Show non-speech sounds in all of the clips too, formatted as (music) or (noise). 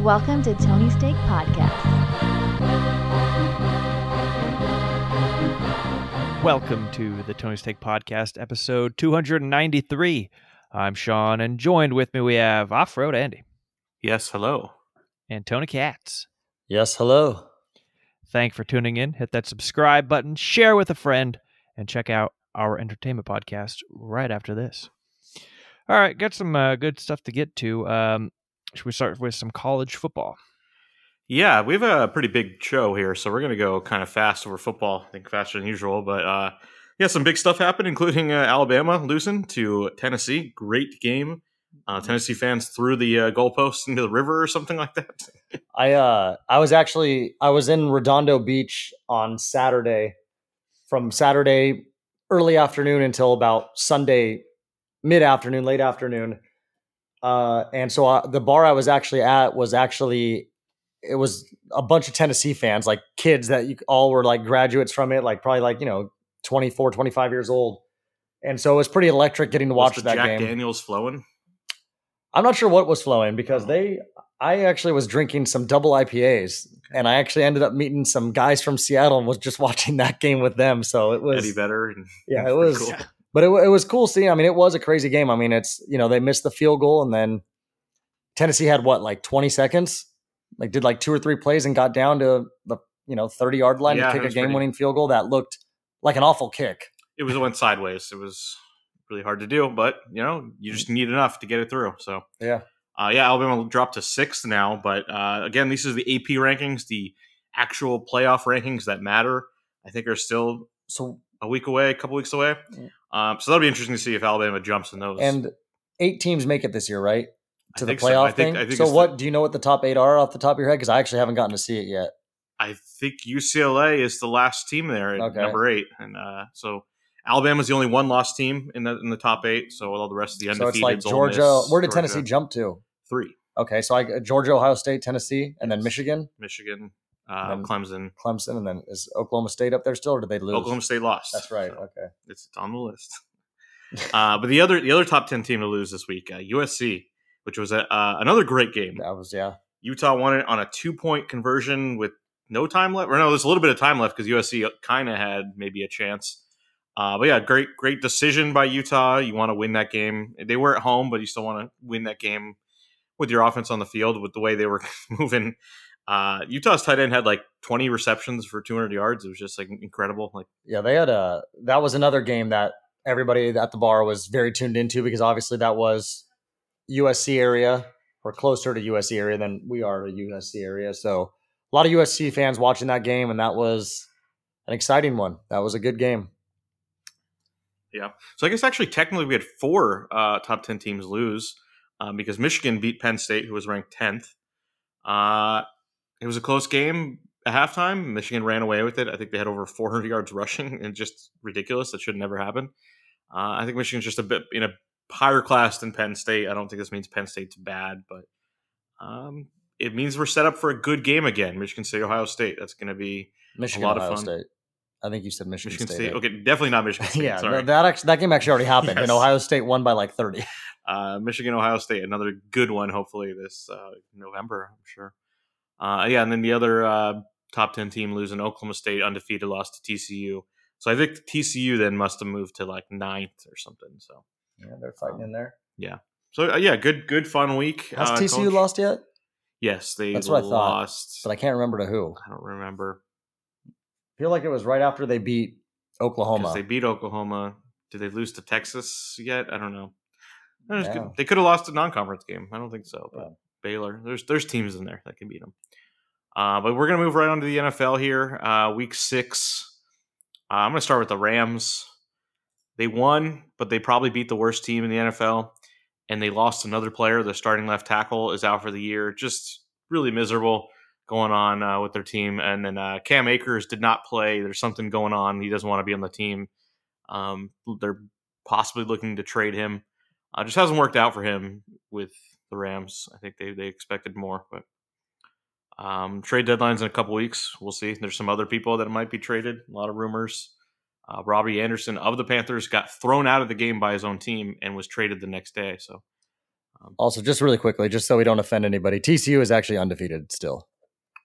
Welcome to Tony Steak Podcast. Welcome to the Tony Steak Podcast, episode 293. I'm Sean, and joined with me we have Off Road Andy Yes, hello. and Tony Katz. Yes, hello. Thank for tuning in. Hit that subscribe button, share with a friend, and check out our entertainment podcast right after this. All right, got some uh, good stuff to get to. Um, should we start with some college football? Yeah, we have a pretty big show here, so we're going to go kind of fast over football. I think faster than usual, but uh, yeah, some big stuff happened, including uh, Alabama losing to Tennessee. Great game. Uh, Tennessee fans threw the uh, goalpost into the river or something like that. (laughs) I uh I was actually I was in Redondo Beach on Saturday from Saturday early afternoon until about Sunday mid afternoon, late afternoon. Uh and so I, the bar I was actually at was actually it was a bunch of Tennessee fans, like kids that you, all were like graduates from it, like probably like, you know, 24, 25 years old. And so it was pretty electric getting to watch that Jack game. Daniels flowing. I'm not sure what was flowing because Oh. they I actually was drinking some double IPAs and I actually ended up meeting some guys from Seattle and was just (laughs) watching that game with them. So it was Eddie Vedder. And, yeah, (laughs) it was cool. But it, it was cool seeing. I mean, it was a crazy game. I mean, it's you know, they missed the field goal and then Tennessee had what, like 20 seconds? Like did like two or three plays and got down to the, you know, 30 yard line Yeah, to kick a game winning field goal that looked like an awful kick. It was it went sideways. It was really hard to do, but you know, you just need enough to get it through. So Yeah. Uh, yeah, Alabama dropped to sixth now, but uh, again, these are the AP rankings, the actual playoff rankings that matter. I think are still So a week away, a couple weeks away. Yeah. Um, so that'll be interesting to see if Alabama jumps in those. and eight teams make it this year, right? I To the think so. playoff I think- thing. I think so it's the- what do you know what the top eight are off the top of your head? Because I actually haven't gotten to see it yet. I think UCLA is the last team there at Okay. number eight, and uh, so Alabama's the only one lost team in the in the top eight. So with all the rest of the So undefeated. it's like Georgia. Where did Tennessee jump to? Three. Okay, so I Georgia, Ohio State, Tennessee, and then Michigan, Michigan, uh, Clemson, Clemson, and then is Oklahoma State up there still, or did they lose? Oklahoma State lost. That's right. So Okay. it's, it's on the list. (laughs) uh, but the other the other top ten team to lose this week, uh, USC, which was a, uh, another great game. That was yeah. Utah won it on a two point conversion with no time left. Or no, there's a little bit of time left because USC kind of had maybe a chance. Uh, but yeah, great great decision by Utah. You want to win that game. They were at home, but you still want to win that game with your offense on the field with the way they were (laughs) moving. Uh, Utah's tight end had like 20 receptions for 200 yards. It was just like incredible. Like Yeah, they had a that was another game that everybody at the bar was very tuned into because obviously that was USC area or closer to USC area than we are to USC area. So a lot of USC fans watching that game, and that was an exciting one. That was a good game. Yeah. So I guess actually technically we had four uh, top ten teams lose um, because Michigan beat Penn State, who was ranked tenth. Uh, it was a close game at halftime. Michigan ran away with it. I think they had over 400 yards rushing, (laughs) and just ridiculous. That should never happen. Uh, I think Michigan's just a bit in a higher class than Penn State. I don't think this means Penn State's bad, but um, it means we're set up for a good game again. Michigan State, Ohio State. That's going to be Michigan, a lot of fun. State. I think you said Michigan, Michigan State. State. Okay, definitely not Michigan (laughs) State. yeah, sorry. that actually, that game actually already happened, (laughs) Yes. and Ohio State won by like thirty. uh, Michigan, Ohio State, another good one. Hopefully this uh, November, I'm sure. Uh, yeah, and then the other uh, top ten team losing Oklahoma State undefeated lost to TCU. So I think TCU then must have moved to like ninth or something. So Yeah, they're fighting in there. Yeah. So uh, yeah, good good fun week. Has Uh, TCU college- lost yet? Yes, they That's what I thought, lost. But I can't remember to who. I don't remember I feel like it was right after they beat Oklahoma. they beat Oklahoma. Did they lose to Texas yet? I don't know. They could have lost a non-conference game. I don't think so. But Yeah. Baylor, there's there's teams in there that can beat them. Uh, but we're gonna move right on to the NFL here. Uh, week six. Uh, I'm gonna start with the Rams. They won, but they probably beat the worst team in the NFL, and they lost another player. Their starting left tackle is out for the year. Just really miserable going on uh, with their team. And then uh, Cam Akers did not play. There's something going on. He doesn't want to be on the team. Um, they're possibly looking to trade him. Uh, just hasn't worked out for him with the Rams. I think they they expected more, but um, trade deadlines in a couple weeks. We'll see. There's some other people that might be traded. A lot of rumors. Uh, Robbie Anderson of the Panthers got thrown out of the game by his own team and was traded the next day. So Also, just really quickly, just so we don't offend anybody, TCU is actually undefeated still,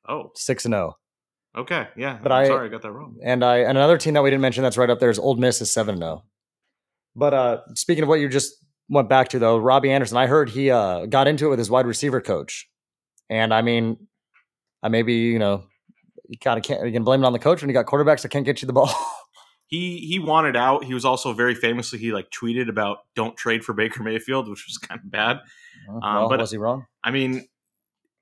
Oh, six and zero. okay, yeah. But I'm I- sorry, I got that wrong. And I and another team that we didn't mention that's right up there is Ole Miss is seven and zero. But uh, speaking of what you just went back to though, Robbie Anderson, I heard he uh, got into it with his wide receiver coach, and I mean, I maybe you know you kind of can't you can blame it on the coach when you got quarterbacks that can't get you the ball. (laughs) He he wanted out. He was also very famously he like tweeted about don't trade for Baker Mayfield, which was kind of bad. well, but- was he wrong? I mean,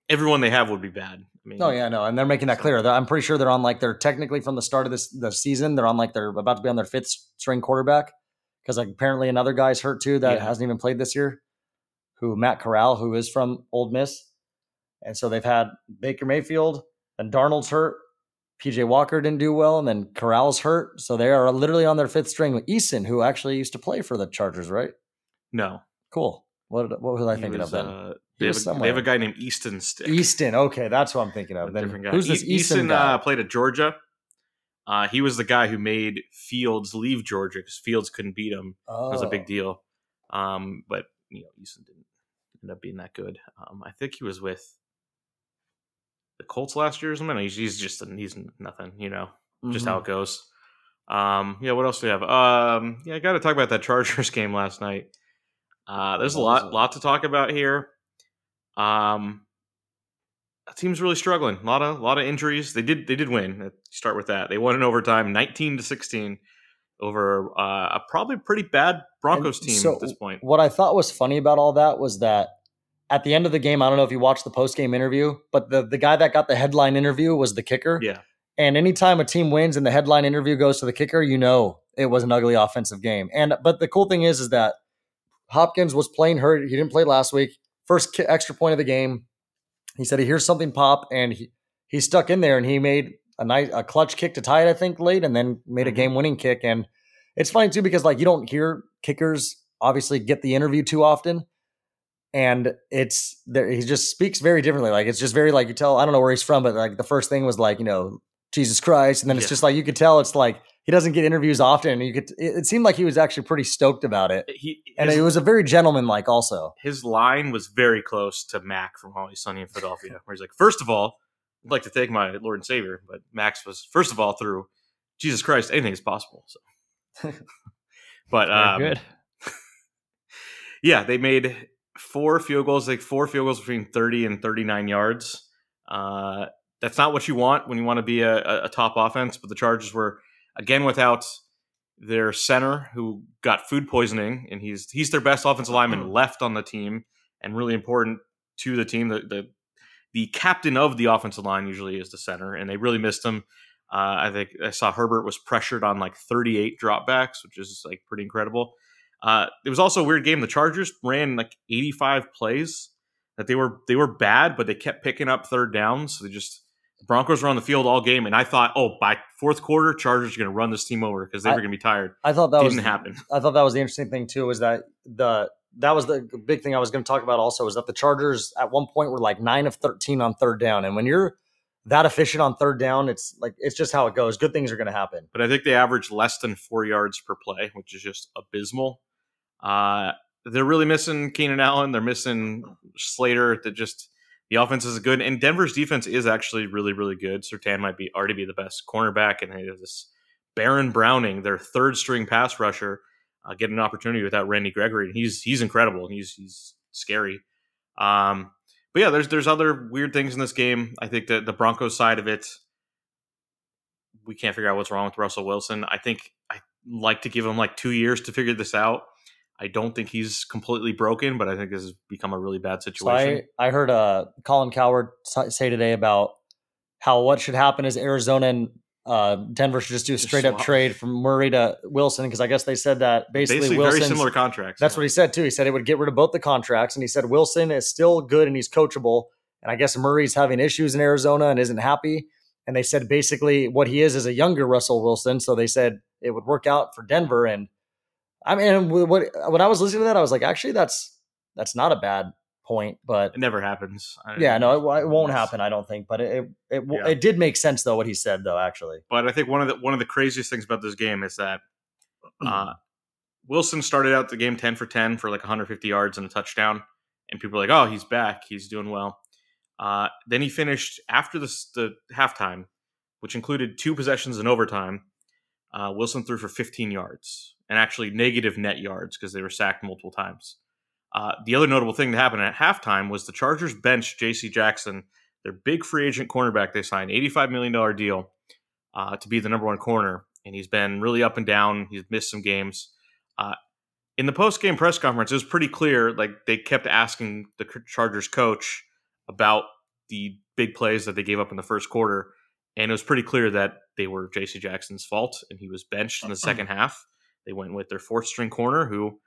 everyone they have would be bad. I mean, Oh yeah, no, and they're making that clear. I'm pretty sure they're on like they're technically from the start of this the season. They're on like they're about to be on their fifth string quarterback because like apparently another guy's hurt too that Yeah. hasn't even played this year. Who Matt Corral, who is from Ole Miss, and so they've had Baker Mayfield and Darnold's hurt. PJ Walker didn't do well, and then Corral's hurt. So they are literally on their fifth string with Eason, who actually used to play for the Chargers, right? no. Cool. What what was I He thinking was, of then? uh, they, have a, they have a guy named Easton Stick. Easton. Okay, that's what I'm thinking of. Then who's this Easton guy? uh, played at Georgia. Uh, he was the guy who made Fields leave Georgia because Fields couldn't beat him. oh. It was a big deal. Um, but you know, Easton didn't end up being that good. Um, I think he was with the Colts last year or something. He's, he's just he's nothing. You know, just Mhm. how it goes. Um, yeah. What else do we have? Um, yeah, I got to talk about that Chargers (laughs) game last night. Uh, there's a lot, lot to talk about here. Um, that team's really struggling. A lot of, lot of injuries. They did, they did win. Let's Start with that. They won in overtime, 19 to 16, over uh, a probably pretty bad Broncos And team so at this point. What I thought was funny about all that was that at the end of the game, I don't know if you watched the post game interview, but the, the guy that got the headline interview was the kicker. Yeah, And anytime a team wins and the headline interview goes to the kicker, you know it was an ugly offensive game. And but the cool thing is, is that Hopkins was playing hurt. He didn't play last week. First extra point of the game. He said he hears something pop and he he stuck in there and he made a nice a clutch kick to tie it, I think, late, and then made a Mhm. game winning kick. And it's funny too because like you don't hear kickers obviously get the interview too often. And it's there, he just speaks very differently. Like it's just very like you tell, I don't know where he's from, but like the first thing was like, you know, Jesus Christ. And then it's Yeah. just like you could tell it's like he doesn't get interviews often. And you could it, it seemed like he was actually pretty stoked about it. he And his, it was a very gentlemanlike also. his line was very close to Mac from Always Sunny in Philadelphia, where he's like, first of all, I'd like to thank my Lord and Savior, but Max was first of all through Jesus Christ, anything is possible. So, (laughs) but um, good. (laughs) yeah, they made four field goals, like four field goals between 30 and 39 yards. Uh, that's not what you want when you want to be a, a- a top offense, but the Chargers were again without their center who got food poisoning, and he's he's their best offensive lineman left on the team and really important to the team. The the, the captain of the offensive line usually is the center, and they really missed him. Uh, I think I saw Herbert was pressured on like 38 dropbacks, which is like pretty incredible. Uh, it was also a weird game. The Chargers ran like 85 plays that they were they were bad, but they kept picking up third downs. So they just Broncos were on the field all game, and I thought, oh, by fourth quarter, Chargers are going to run this team over because they I- were going to be tired. I thought that Didn't was happen. I thought that was the interesting thing too, was that the that was the big thing I was going to talk about also is that the Chargers at one point were like nine of thirteen on third down, and when you're that efficient on third down, it's like it's just how it goes. Good things are going to happen. But I think they averaged less than four yards per play, which is just abysmal. Uh, they're really missing Keenan Allen. They're missing Slater. That just the offense is good, and Denver's defense is actually really, really good. Surtain might be already be the best cornerback, and they have this Baron Browning, their third string pass rusher, uh, get an opportunity without Randy Gregory. And he's he's incredible. He's he's scary. Um, but yeah, there's there's other weird things in this game. I think that the Broncos side of it, we can't figure out what's wrong with Russell Wilson. I think I like to give him like two years to figure this out. I don't think he's completely broken, but I think this has become a really bad So situation. I I heard uh Colin Cowherd say today about how what should happen is Arizona and uh, Denver should just do a Just straight up trade from Murray to Wilson because I guess they said that basically, Basically, very similar contracts. That's what he said too. He said it would get rid of both the contracts, and he said Wilson is still good and he's coachable. And I guess Murray's having issues in Arizona and isn't happy. And they said basically what he is is a younger Russell Wilson. So they said it would work out for Denver. And I mean, what when I was listening to that, I was like, actually, that's that's not a bad point. But It never happens. I- yeah, no, it, it won't happen. I don't think. But it it it, Yeah. it did make sense though what he said though. Actually, But I think one of the one of the craziest things about this game is that uh, Wilson started out the game ten for ten for like 150 yards and a touchdown, and people are like, "Oh, he's back. He's doing well." Uh, then he finished after the, the halftime, which included two possessions in overtime. Uh, Wilson threw for 15 yards and actually negative net yards because they were sacked multiple times. Uh, the other notable thing that happened at halftime was the Chargers benched J.C. Jackson, their big free agent cornerback. They signed $85 million deal uh, to be the number one corner, and he's been really up and down. He's missed some games. Uh, in the post game press conference, it was pretty clear. Like they kept asking the Chargers coach about the big plays that they gave up in the first quarter, and it was pretty clear that they were J.C. Jackson's fault, and he was benched in the second half. They went with their fourth string corner, who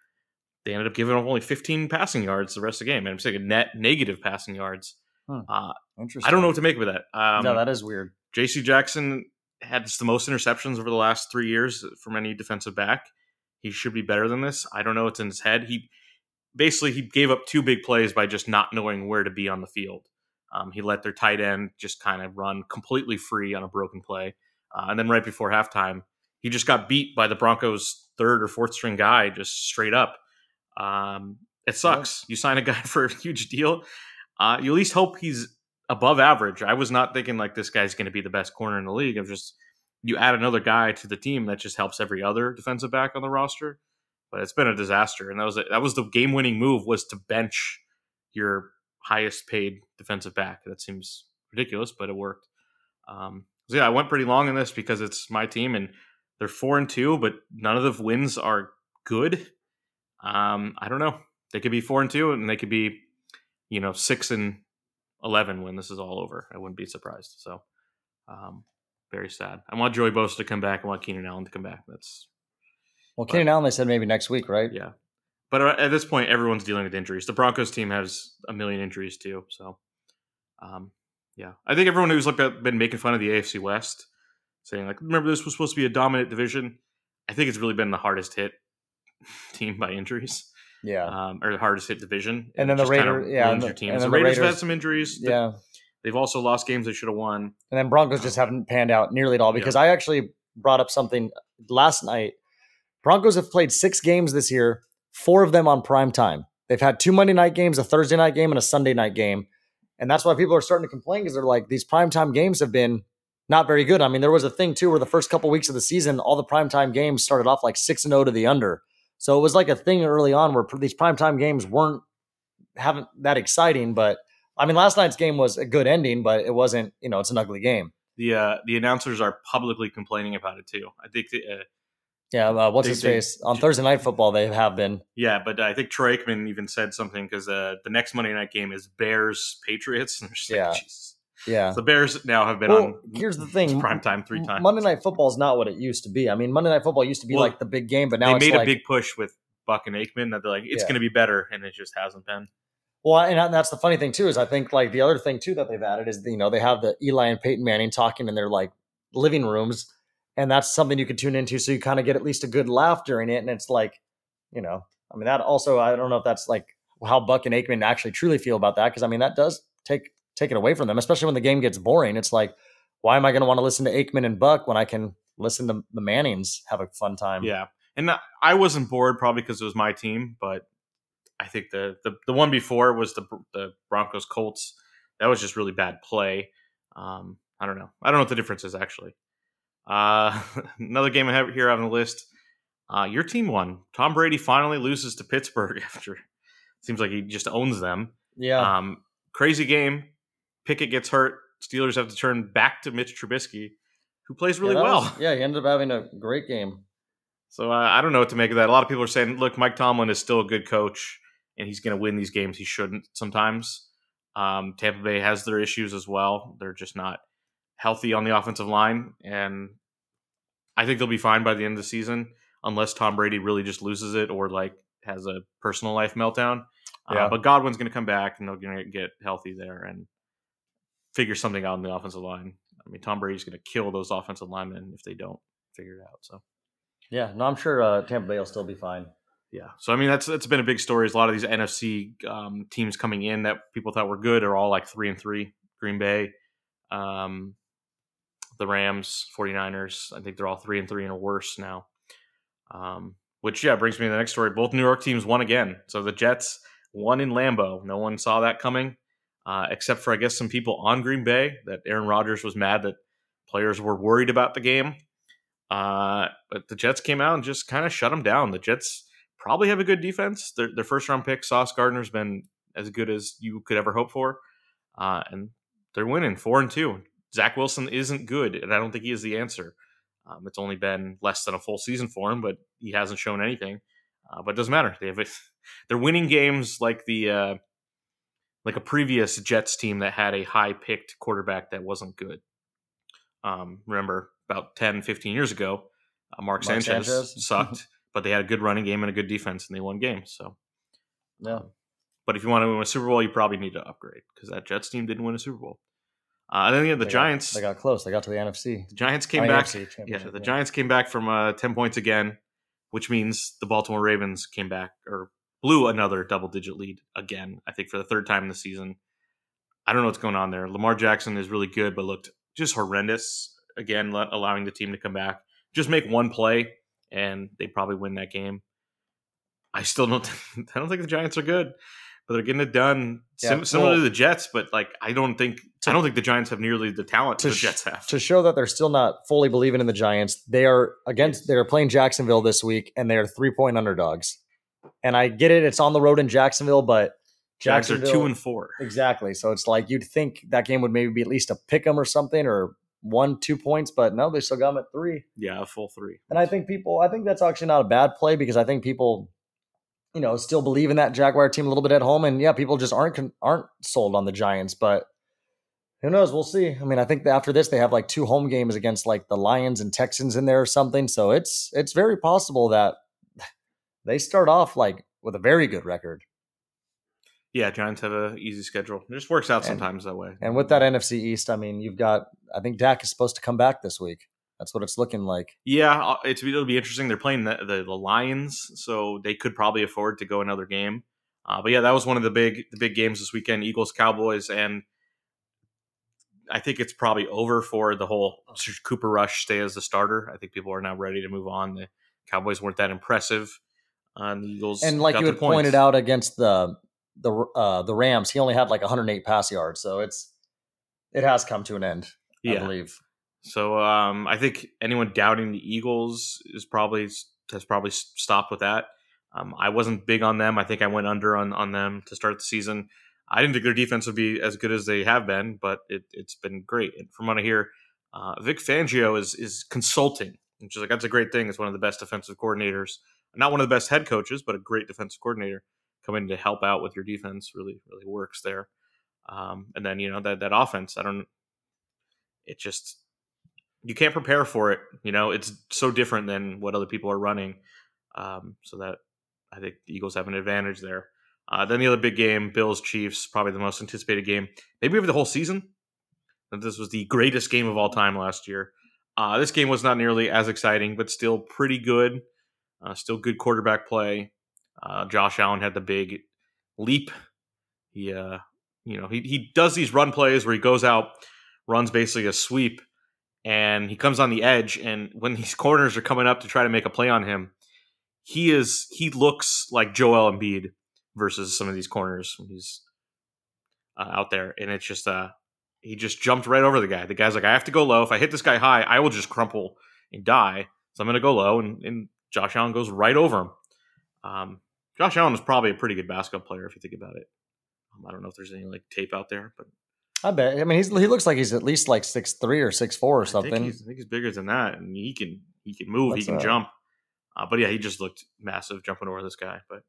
they ended up giving up only 15 passing yards the rest of the game, and I'm saying net negative passing yards. Hmm. Uh, Interesting. I don't know what to make of that. Um, no, that is weird. J.C. Jackson had the most interceptions over the last three years from any defensive back. He should be better than this. I don't know what's in his head. He basically he gave up two big plays by just not knowing where to be on the field. Um, he let their tight end just kind of run completely free on a broken play, uh, and then right before halftime, he just got beat by the Broncos' third or fourth string guy, just straight up. Um, it sucks. You sign a guy (laughs) for a huge deal. Uh, you at least hope he's above average. I was not thinking like this guy's going to be the best corner in the league. I'm just you add another guy to the team that just helps every other defensive back on the roster. But it's been a disaster, and that was a, that was the game winning move was to bench your highest paid defensive back. That seems ridiculous, but it worked. Um, so yeah, I went pretty long in this because it's my team, and they're four and two, but none of the wins are good. Um, I don't know. They could be four and two, and they could be, you know, six and eleven when this is all over. I wouldn't be surprised. So, um, very sad. I want Joey Bosa to come back. I want Keenan Allen to come back. That's well, Keenan Allen. They said maybe next week, right? yeah. But uh, at this point, everyone's dealing with injuries. The Broncos team has a million injuries too. So, um, yeah, I think everyone who's looked at, been making fun of the AFC West, saying like, "Remember this was supposed to be a dominant division." I think it's really been the hardest hit (laughs) team by injuries, Yeah. um, or the hardest hit division. And then the kinda yeah, and the- and the then the Raiders have had some injuries. yeah. they've also lost games they should have won. And then Broncos just haven't panned out nearly at all because I actually brought up something last night. Broncos have played six games this year, four of them on prime time. They've had two Monday night games, a Thursday night game, and a Sunday night game. And that's why people are starting to complain because they're like, these primetime games have been not very good. I mean, there was a thing too where the first couple weeks of the season, all the primetime games started off like 6 and 0 to the under. So it was like a thing early on where these primetime games weren't haven't that exciting. But I mean, last night's game was a good ending, but it wasn't, you know, it's an ugly game. The uh, the announcers are publicly complaining about it too. I think, the, uh, Yeah, uh, what's They- his they- face on Thursday night football? They have been. yeah, but I think Troy Aikman even said something because uh, the next Monday night game is Bears Patriots, and Yeah. like. Yeah. The Bears now have been Well, on here's the thing: prime time three times. Monday night football is not what it used to be. I mean, Monday night football used to be Well, like the big game, but now they made like, a big push with Buck and Aikman that they're like, it's Yeah. going to be better, and it just hasn't been. Well, and that's the funny thing too is I think like the other thing too that they've added is you know they have the Eli and Peyton Manning talking in their like living rooms, and that's something you can tune into, so you kind of get at least a good laugh during it, and it's like, you know, I mean that also I don't know if that's like how Buck and Aikman actually truly feel about that because I mean that does take take it away from them, especially when the game gets boring. It's like, why am I going to want to listen to Aikman and Buck when I can listen to the Mannings have a fun time? Yeah, and I- wasn't bored probably because it was my team, but I think the the, the one before was the the Broncos Colts. That was just really bad play. Um, I don't know. I don't know what the difference is actually. Uh, (laughs) another game I have here on the list. Uh, your team won. Tom Brady finally loses to Pittsburgh (laughs) after seems like he just owns them. yeah. Um, crazy game. Pickett gets hurt. Steelers have to turn back to Mitch Trubisky, who plays really Yeah, well. was- yeah, he ended up having a great game. So uh, I don't know what to make of that. A lot of people are saying, look, Mike Tomlin is still a good coach and he's going to win these games. He shouldn't sometimes. Um, Tampa Bay has their issues as well. They're just not healthy on the offensive line. And I think they'll be fine by the end of the season unless Tom Brady really just loses it or like has a personal life meltdown. Yeah. Uh, but Godwin's going to come back and they're going to get healthy there and figure something out in the offensive line. I mean, Tom Brady's going to kill those offensive linemen if they don't figure it out. So. Yeah, no, I'm sure uh, Tampa Bay will still be fine. Yeah. So I mean, that's that's been a big story. Is a lot of these NFC um, teams coming in that people thought were good are all like three and three. Green Bay, um, the Rams, 49ers. I think they're all three and three and worse now. Um, which yeah brings me to the next story. Both New York teams won again. So the Jets won in Lambeau. No one saw that coming, uh, except for I guess some people on Green Bay. That Aaron Rodgers was mad that players were worried about the game. Uh, but the Jets came out and just kind of shut them down. The Jets probably have a good defense. Their, their first round pick, Sauce Gardner's been as good as you could ever hope for, uh, and they're winning four and two. Zach Wilson isn't good, and I don't think he is the answer. Um, it's only been less than a full season for him, but he hasn't shown anything. Uh, but it doesn't matter. They have a, (laughs) they're winning games like the uh, like a previous Jets team that had a high picked quarterback that wasn't good. Um, remember about 10, 15 years ago, uh, Mark, Mark Sanchez, Sanchez. (laughs) sucked, but they had a good running game and a good defense, and they won games. So, Yeah. but if you want to win a Super Bowl, you probably need to upgrade because that Jets team didn't win a Super Bowl. Uh, then you have the They got- Giants. they got close. They got to the NFC. the Giants came I back. Yeah, the Giants came back from uh, ten points again, which means the Baltimore Ravens came back or blew another double-digit lead again. I think for the third time in the season. I don't know what's going on there. Lamar Jackson is really good, but looked just horrendous again, let, allowing the team to come back. Just make one play, and they probably win that game. I still don't. (laughs) I don't think the Giants are good, but they're getting it done. Sim- similar well- to the Jets, but like I don't think I don't think the Giants have nearly the talent to the Jets have. to show that they're still not fully believing in the Giants, they are against they're playing Jacksonville this week and they're three point underdogs. And I get it, it's on the road in Jacksonville, but Jags are two and four. exactly. So it's like you'd think that game would maybe be at least a pick 'em or something or one, two points, but no, they still got them at three. Yeah, a full three. And I think people, I think that's actually not a bad play because I think people, you know, still believe in that Jaguar team a little bit at home. And yeah, people just aren't aren't sold on the Giants. But who knows? We'll see. I mean, I think after this they have like two home games against like the Lions and Texans in there or something. So it's it's very possible that (sighs) they start off like with a very good record. Yeah, Giants have a easy schedule. It just works out And- sometimes that way. And with that NFC East, I mean, you've got I think Dak is supposed to come back this week. That's what it's looking like. Yeah, uh, it's it'll be interesting. They're playing the, the, the Lions, so they could probably afford to go another game. Uh, but yeah, that was one of the big the big games this weekend: Eagles Cowboys, and I think it's probably over for the whole Cooper Rush stay as the starter. I think people are now ready to move on. The Cowboys weren't that impressive. Uh, and the Eagles and like you had pointed out against the the uh, the Rams, he only had like 108 pass yards, so it's it has come to an end. I yeah. believe. So um, I think anyone doubting the Eagles is probably has probably stopped with that. Um, I wasn't big on them. I think I went under on, on them to start the season. I didn't think their defense would be as good as they have been, but it, it's been great. And from what I hear, uh, Vic Fangio is is consulting, which is like that's a great thing. It's one of the best defensive coordinators, not one of the best head coaches, but a great defensive coordinator coming to help out with your defense. Really, really works there. Um, and then you know that that offense. I don't. It just you can't prepare for it. You know, it's so different than what other people are running. Um, so that I think the Eagles have an advantage there. Uh, then the other big game, Bills Chiefs, probably the most anticipated game, maybe over the whole season. This was the greatest game of all time last year. Uh, this game was not nearly as exciting, but still pretty good. Uh, still good quarterback play. Uh, Josh Allen had the big leap. He, uh, you know, he he does these run plays where he goes out, runs basically a sweep, and he comes on the edge. And when these (laughs) corners are coming up to try to make a play on him, he is he looks like Joel Embiid versus some of these corners when he's uh, out there, and it's just uh he just jumped right over the guy. The guy's like, I have to go low. If I hit this guy high, I will just crumple and die. So I'm going to go low, and, and Josh Allen goes right over him. Um, Josh Allen is probably a pretty good basketball player if you think about it. Um, I don't know if there's any like tape out there, but I bet. I mean, he's he looks like he's at least like six three or six four or I think, something. he's, I think he's bigger than that, and he can he can move, That's, he can uh, jump. Uh, but yeah, he just looked massive jumping over this guy. But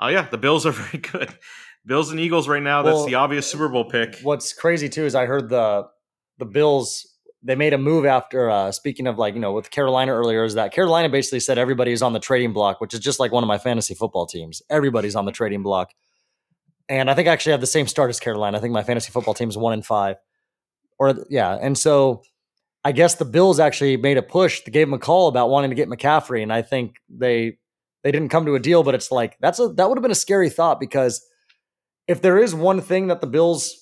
uh, yeah, the Bills are (laughs) very good. Bills and Eagles right now. That's Well, the obvious Super Bowl pick. What's crazy too is I heard the the Bills they made a move after uh speaking of like you know with Carolina earlier is that Carolina basically said everybody is on the trading block, which is just like one of my fantasy football teams. Everybody's on the trading block. And I think I actually have the same start as Carolina. I think my fantasy football team is one in five. Or yeah. And so I guess the Bills actually made a push. They gave him a call about wanting to get McCaffrey. And I think they they didn't come to a deal, but it's like that's a that would have been a scary thought because if there is one thing that the Bills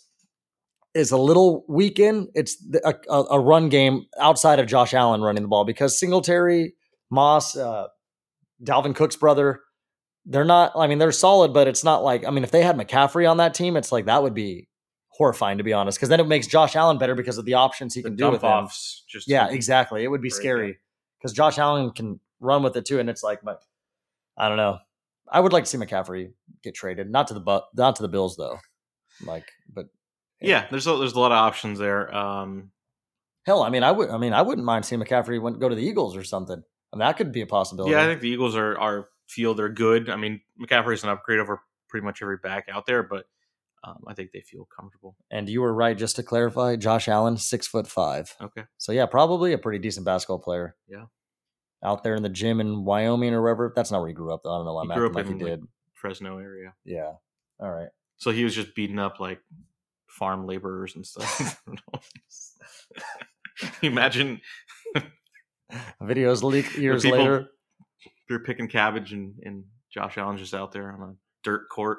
is a little weak in, it's a, a run game outside of Josh Allen running the ball because Singletary, Moss, uh, Dalvin Cook's brother, they're not. I mean, they're solid, but it's not like. I mean, if they had McCaffrey on that team, it's like that would be horrifying to be honest, because then it makes Josh Allen better because of the options he The can do with dump him. offs just Yeah, exactly. It would be scary because Josh Allen can run with it too, and it's like, but I don't know. I would like to see McCaffrey get traded, not to the but not to the Bills though. Like, but Yeah, there's a, there's a lot of options there. Um, hell, I mean, I would, I mean, I wouldn't mind seeing McCaffrey went, go to the Eagles or something. I mean, that could be a possibility. yeah, I think the Eagles are are feel they're good. I mean, McCaffrey's an upgrade over pretty much every back out there, but um, I think they feel comfortable. and you were right. Just to clarify, Josh Allen, six foot five. Okay. So yeah, probably a pretty decent basketball player. Yeah. Out there in the gym in Wyoming or wherever. That's not where he grew up though. I don't know why He I'm grew up like in, he like, did. Fresno area. Yeah. All right. So he was just beating up like farm laborers and stuff. (laughs) (laughs) Imagine (laughs) Videos leak years people- later. You're picking cabbage and, and Josh Allen's just out there on a dirt court.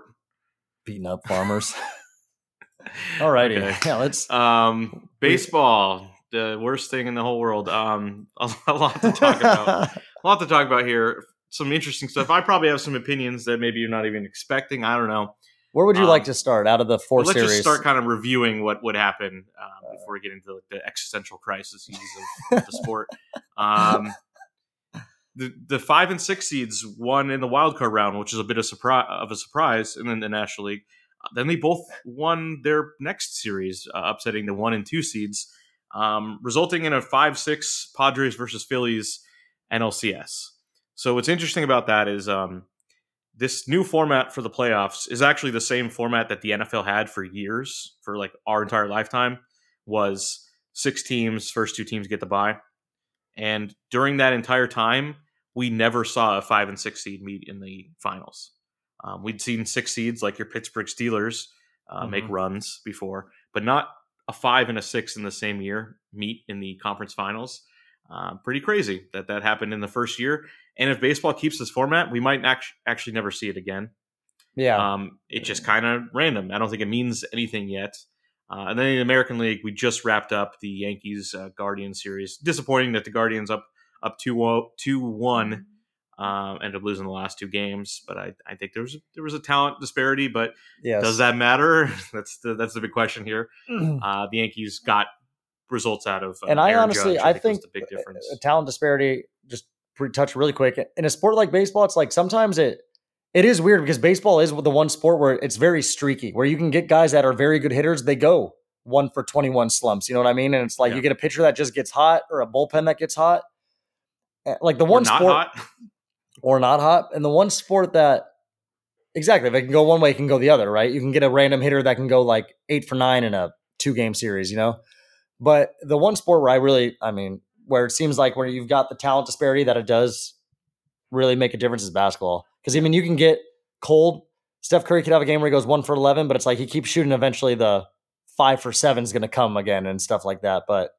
beating up farmers. (laughs) All righty. Okay. Yeah, let's. Um, baseball, the worst thing in the whole world. Um, a, a lot to talk about. (laughs) a lot to talk about here. Some interesting stuff. I probably have some opinions that maybe you're not even expecting. I don't know. Where would you Um, like to start out of the four let's series? just start kind of reviewing what would happen um, before we get into like, the existential crises of, of the sport. Um, the the five and six seeds won in the wild card round, which is a bit of surprise of a surprise, and then the National League. Then they both won their next series, uh, upsetting the one and two seeds, um, resulting in a five six Padres versus Phillies NLCS. So what's interesting about that is um, this new format for the playoffs is actually the same format that the NFL had for years, for like our entire lifetime, was six teams, first two teams get the bye. And during that entire time, we never saw a five and six seed meet in the finals. Um, we'd seen six seeds like your Pittsburgh Steelers uh, make Mhm. runs before, but not a five and a six in the same year meet in the conference finals. Uh, pretty crazy that that happened in the first year. And if baseball keeps this format, we might act- actually never see it again. yeah. Um, it's just kind of random. I don't think it means anything yet. Uh, and then in the American League, we just wrapped up the Yankees uh, Guardians series. Disappointing that the Guardians up up two two one um, ended up losing the last two games. But I, I think there was there was a talent disparity. But yes. does that matter? (laughs) that's the that's the big question here. Uh, the Yankees got results out of uh, and I Aaron honestly, Judge, I was think the big difference. a talent disparity. Just pre- touch really quick in a sport like baseball. It's like sometimes it it is weird because baseball is the one sport where it's very streaky, where you can get guys that are very good hitters. They go one for twenty one slumps. You know what I mean? And it's like Yeah. you get a pitcher that just gets hot or a bullpen that gets hot. Uh, Like the one sport hot. (laughs) or not hot, and the one sport that exactly if it can go one way, it can go the other. Right? You can get a random hitter that can go like eight for nine in a two game series. You know, but the one sport where I really, I mean, where it seems like where you've got the talent disparity that it does really make a difference is basketball. Because I mean, you can get cold. Steph Curry could have a game where he goes one for eleven, but it's like he keeps shooting. Eventually, the five for seven is going to come again and stuff like that. But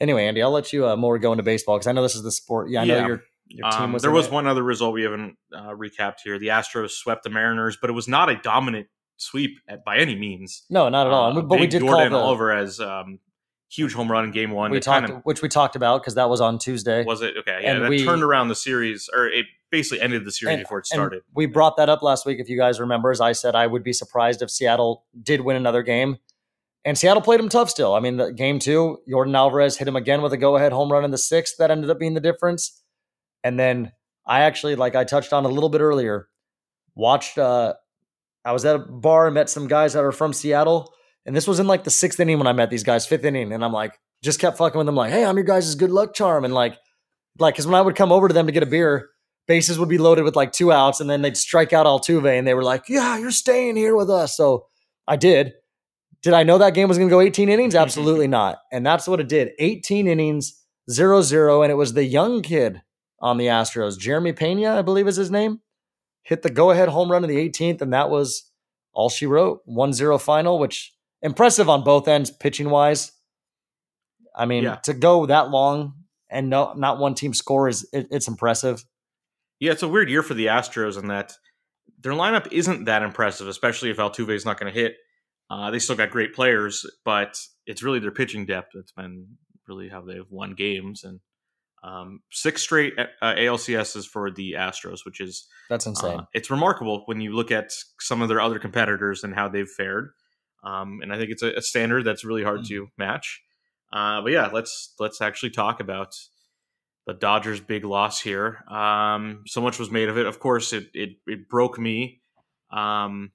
anyway, Andy, I'll let you uh, more go into baseball because I know this is the sport. Yeah, I know Yeah. your your team Um, was. there was it. one other result we haven't uh, recapped here. The Astros swept the Mariners, but it was not a dominant sweep at, by any means. No, not at all. Uh, but we did Yordan call the Alvarez um, huge home run in Game One. we talked, kind of which we talked about because that was on Tuesday. was it okay? Yeah, and that we- turned around the series, or it basically ended the series And- before it started. we brought that up last week. If you guys remember, as I said, I would be surprised if Seattle did win another game. And Seattle played him tough still. I mean, the game two, Yordan Alvarez hit him again with a go-ahead home run in the sixth. That ended up being the difference. And then I actually, like I touched on a little bit earlier, watched. uh I was at a bar and met some guys that are from Seattle, and this was in like the sixth inning when I met these guys, fifth inning, and I'm like, just kept fucking with them, like, hey, I'm your guys' good luck charm, and like, like, because when I would come over to them to get a beer, bases would be loaded with like two outs, and then they'd strike out Altuve, and they were like, yeah, you're staying here with us. So I did. Did I know that game was going to go 18 innings? Mm-hmm. Absolutely not. And that's what it did. 18 innings, 0 0. And it was the young kid on the Astros, Jeremy Pena, I believe is his name, hit the go ahead home run in the 18th. And that was all she wrote 1 0 final, which impressive on both ends, pitching wise. I mean, Yeah. to go that long and no, not one team score is it, it's impressive. Yeah, it's a weird year for the Astros in that their lineup isn't that impressive, especially if Altuve is not going to hit. Uh, they still got great players, but it's really their pitching depth that's been really how they've won games. And Um, six straight uh, ALCSs for the Astros, which is That's insane. uh, it's remarkable when you look at some of their other competitors and how they've fared. Um, and I think it's a, a standard that's really hard to match. Uh, but yeah, let's let's actually talk about the Dodgers' big loss here. Um, so much was made of it. Of course, it it, it broke me. Um,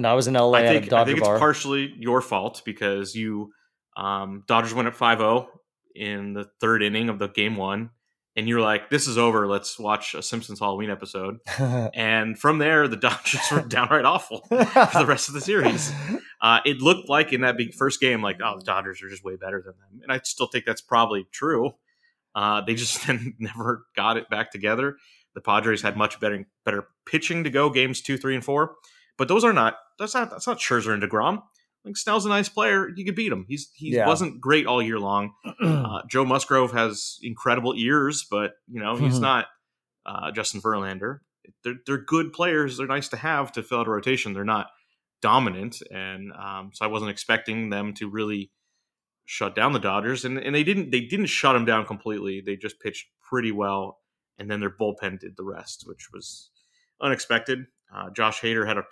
and I was in LA I think I think it's bar. partially your fault because you um, Dodgers went up 5-0 in the third inning of the game one, and you're like, "This is over. Let's watch a Simpsons Halloween episode." (laughs) And from there, the (laughs) Dodgers were downright awful (laughs) for the rest of the series. Uh, it looked like in that big first game, like, oh, the Dodgers are just way better than them. And I still think that's probably true. Uh, they just then never got it back together. The Padres had much better better pitching to go games two, three, and four. But those are not that's not that's not Scherzer and Degrom. Like Snell's a nice player. You could beat him. He's he Yeah. wasn't great all year long. (clears throat) Uh, Joe Musgrove has incredible ears, but you know he's Mhm. not uh, Justin Verlander. They're they're good players. They're nice to have to fill out a rotation. They're not dominant, and um, so I wasn't expecting them to really shut down the Dodgers, and and they didn't they didn't shut them down completely. They just pitched pretty well, and then their bullpen did the rest, which was unexpected. Uh, Josh Hader had a,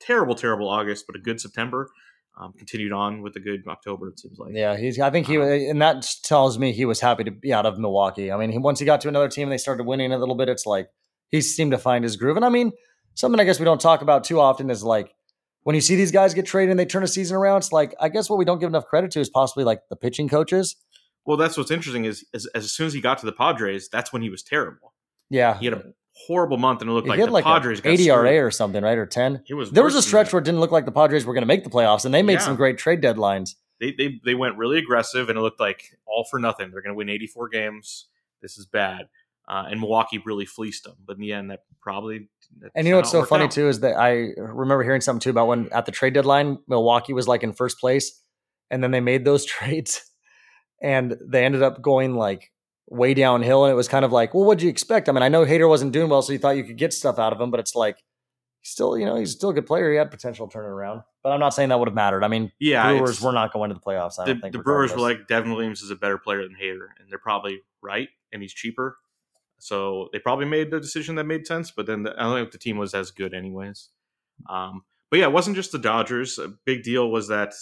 terrible, terrible August, but a good September. Um, continued on with a good October. It seems like. Yeah, he's. I think he Um, and that tells me he was happy to be out of Milwaukee. I mean, he, once he got to another team and they started winning a little bit, it's like he seemed to find his groove. And I mean, something I guess we don't talk about too often is like when you see these guys get traded and they turn a season around. It's like I guess what we don't give enough credit to is possibly like the pitching coaches. Well, that's what's interesting is, is as soon as he got to the Padres, that's when he was terrible. Yeah, He had a horrible month, and it looked He like the like Padres got 80 screwed. RA or something, right? Or 10. It was There was a stretch where it didn't look like the Padres were going to make the playoffs, and they made Yeah. some great trade deadlines. they, they they went really aggressive, and it looked like all for nothing. They're going to win 84 games. This is bad, uh, and Milwaukee really fleeced them. But in the end, that probably And you know what's so funny out. too is that I remember hearing something too about when at the trade deadline, Milwaukee was like in first place, and then they made those (laughs) trades, and they ended up going like way downhill, and it was kind of like, well, what'd you expect? I mean, I know Hader wasn't doing well, so you thought you could get stuff out of him, but it's like still, you know, he's still a good player. He had potential turning around, but I'm not saying that would have mattered. I mean, Yeah, Brewers were not going to the playoffs. I the, don't think the Brewers were like Devin Williams is a better player than Hader, and they're probably right, and he's cheaper. So they probably made the decision that made sense. But then the, I don't think the team was as good, anyways. Um, but yeah, it wasn't just the Dodgers. A big deal was that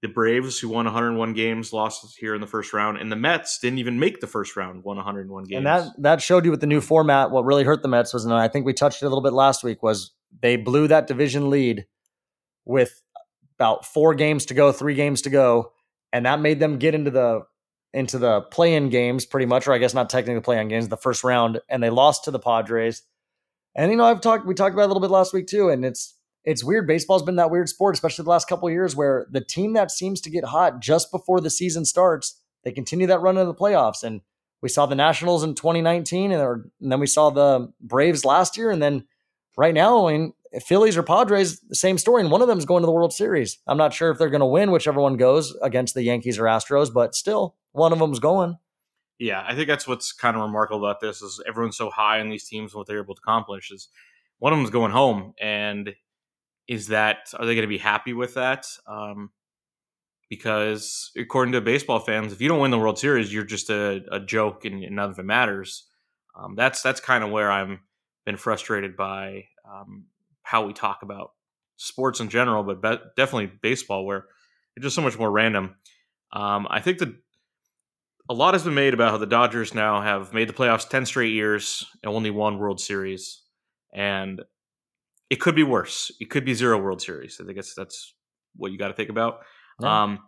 the Braves, who won 101 games, lost here in the first round, and the Mets didn't even make the first round, won 101 games. And that that showed you with the new format. What really hurt the Mets was, and I think we touched it a little bit last week, was they blew that division lead with about four games to go, three games to go, and that made them get into the into the play-in games pretty much, or I guess not technically play-in games, the first round, and they lost to the Padres. And you know, I've talked we talked about it a little bit last week too, and it's it's weird. Baseball's been that weird sport, especially the last couple years, where the team that seems to get hot just before the season starts, they continue that run into the playoffs. And we saw the Nationals in 2019, and, or, and then we saw the Braves last year, and then right now, I mean, Phillies or Padres, the same story, and one of them is going to the World Series. I'm not sure if they're going to win, whichever one goes against the Yankees or Astros, but still, one of them's going. Yeah, I think that's what's kind of remarkable about this is everyone's so high on these teams and what they're able to accomplish is one of them's going home, and is that are they going to be happy with that? Um, because according to baseball fans, if you don't win the World Series, you're just a, a joke and, and none of it matters. Um, that's that's kind of where I'm been frustrated by um, how we talk about sports in general, but be- definitely baseball, where it's just so much more random. Um, I think that a lot has been made about how the Dodgers now have made the playoffs 10 straight years and only one World Series. And it could be worse. It could be zero World Series. I think that's, what you got to think about. Yeah. Um,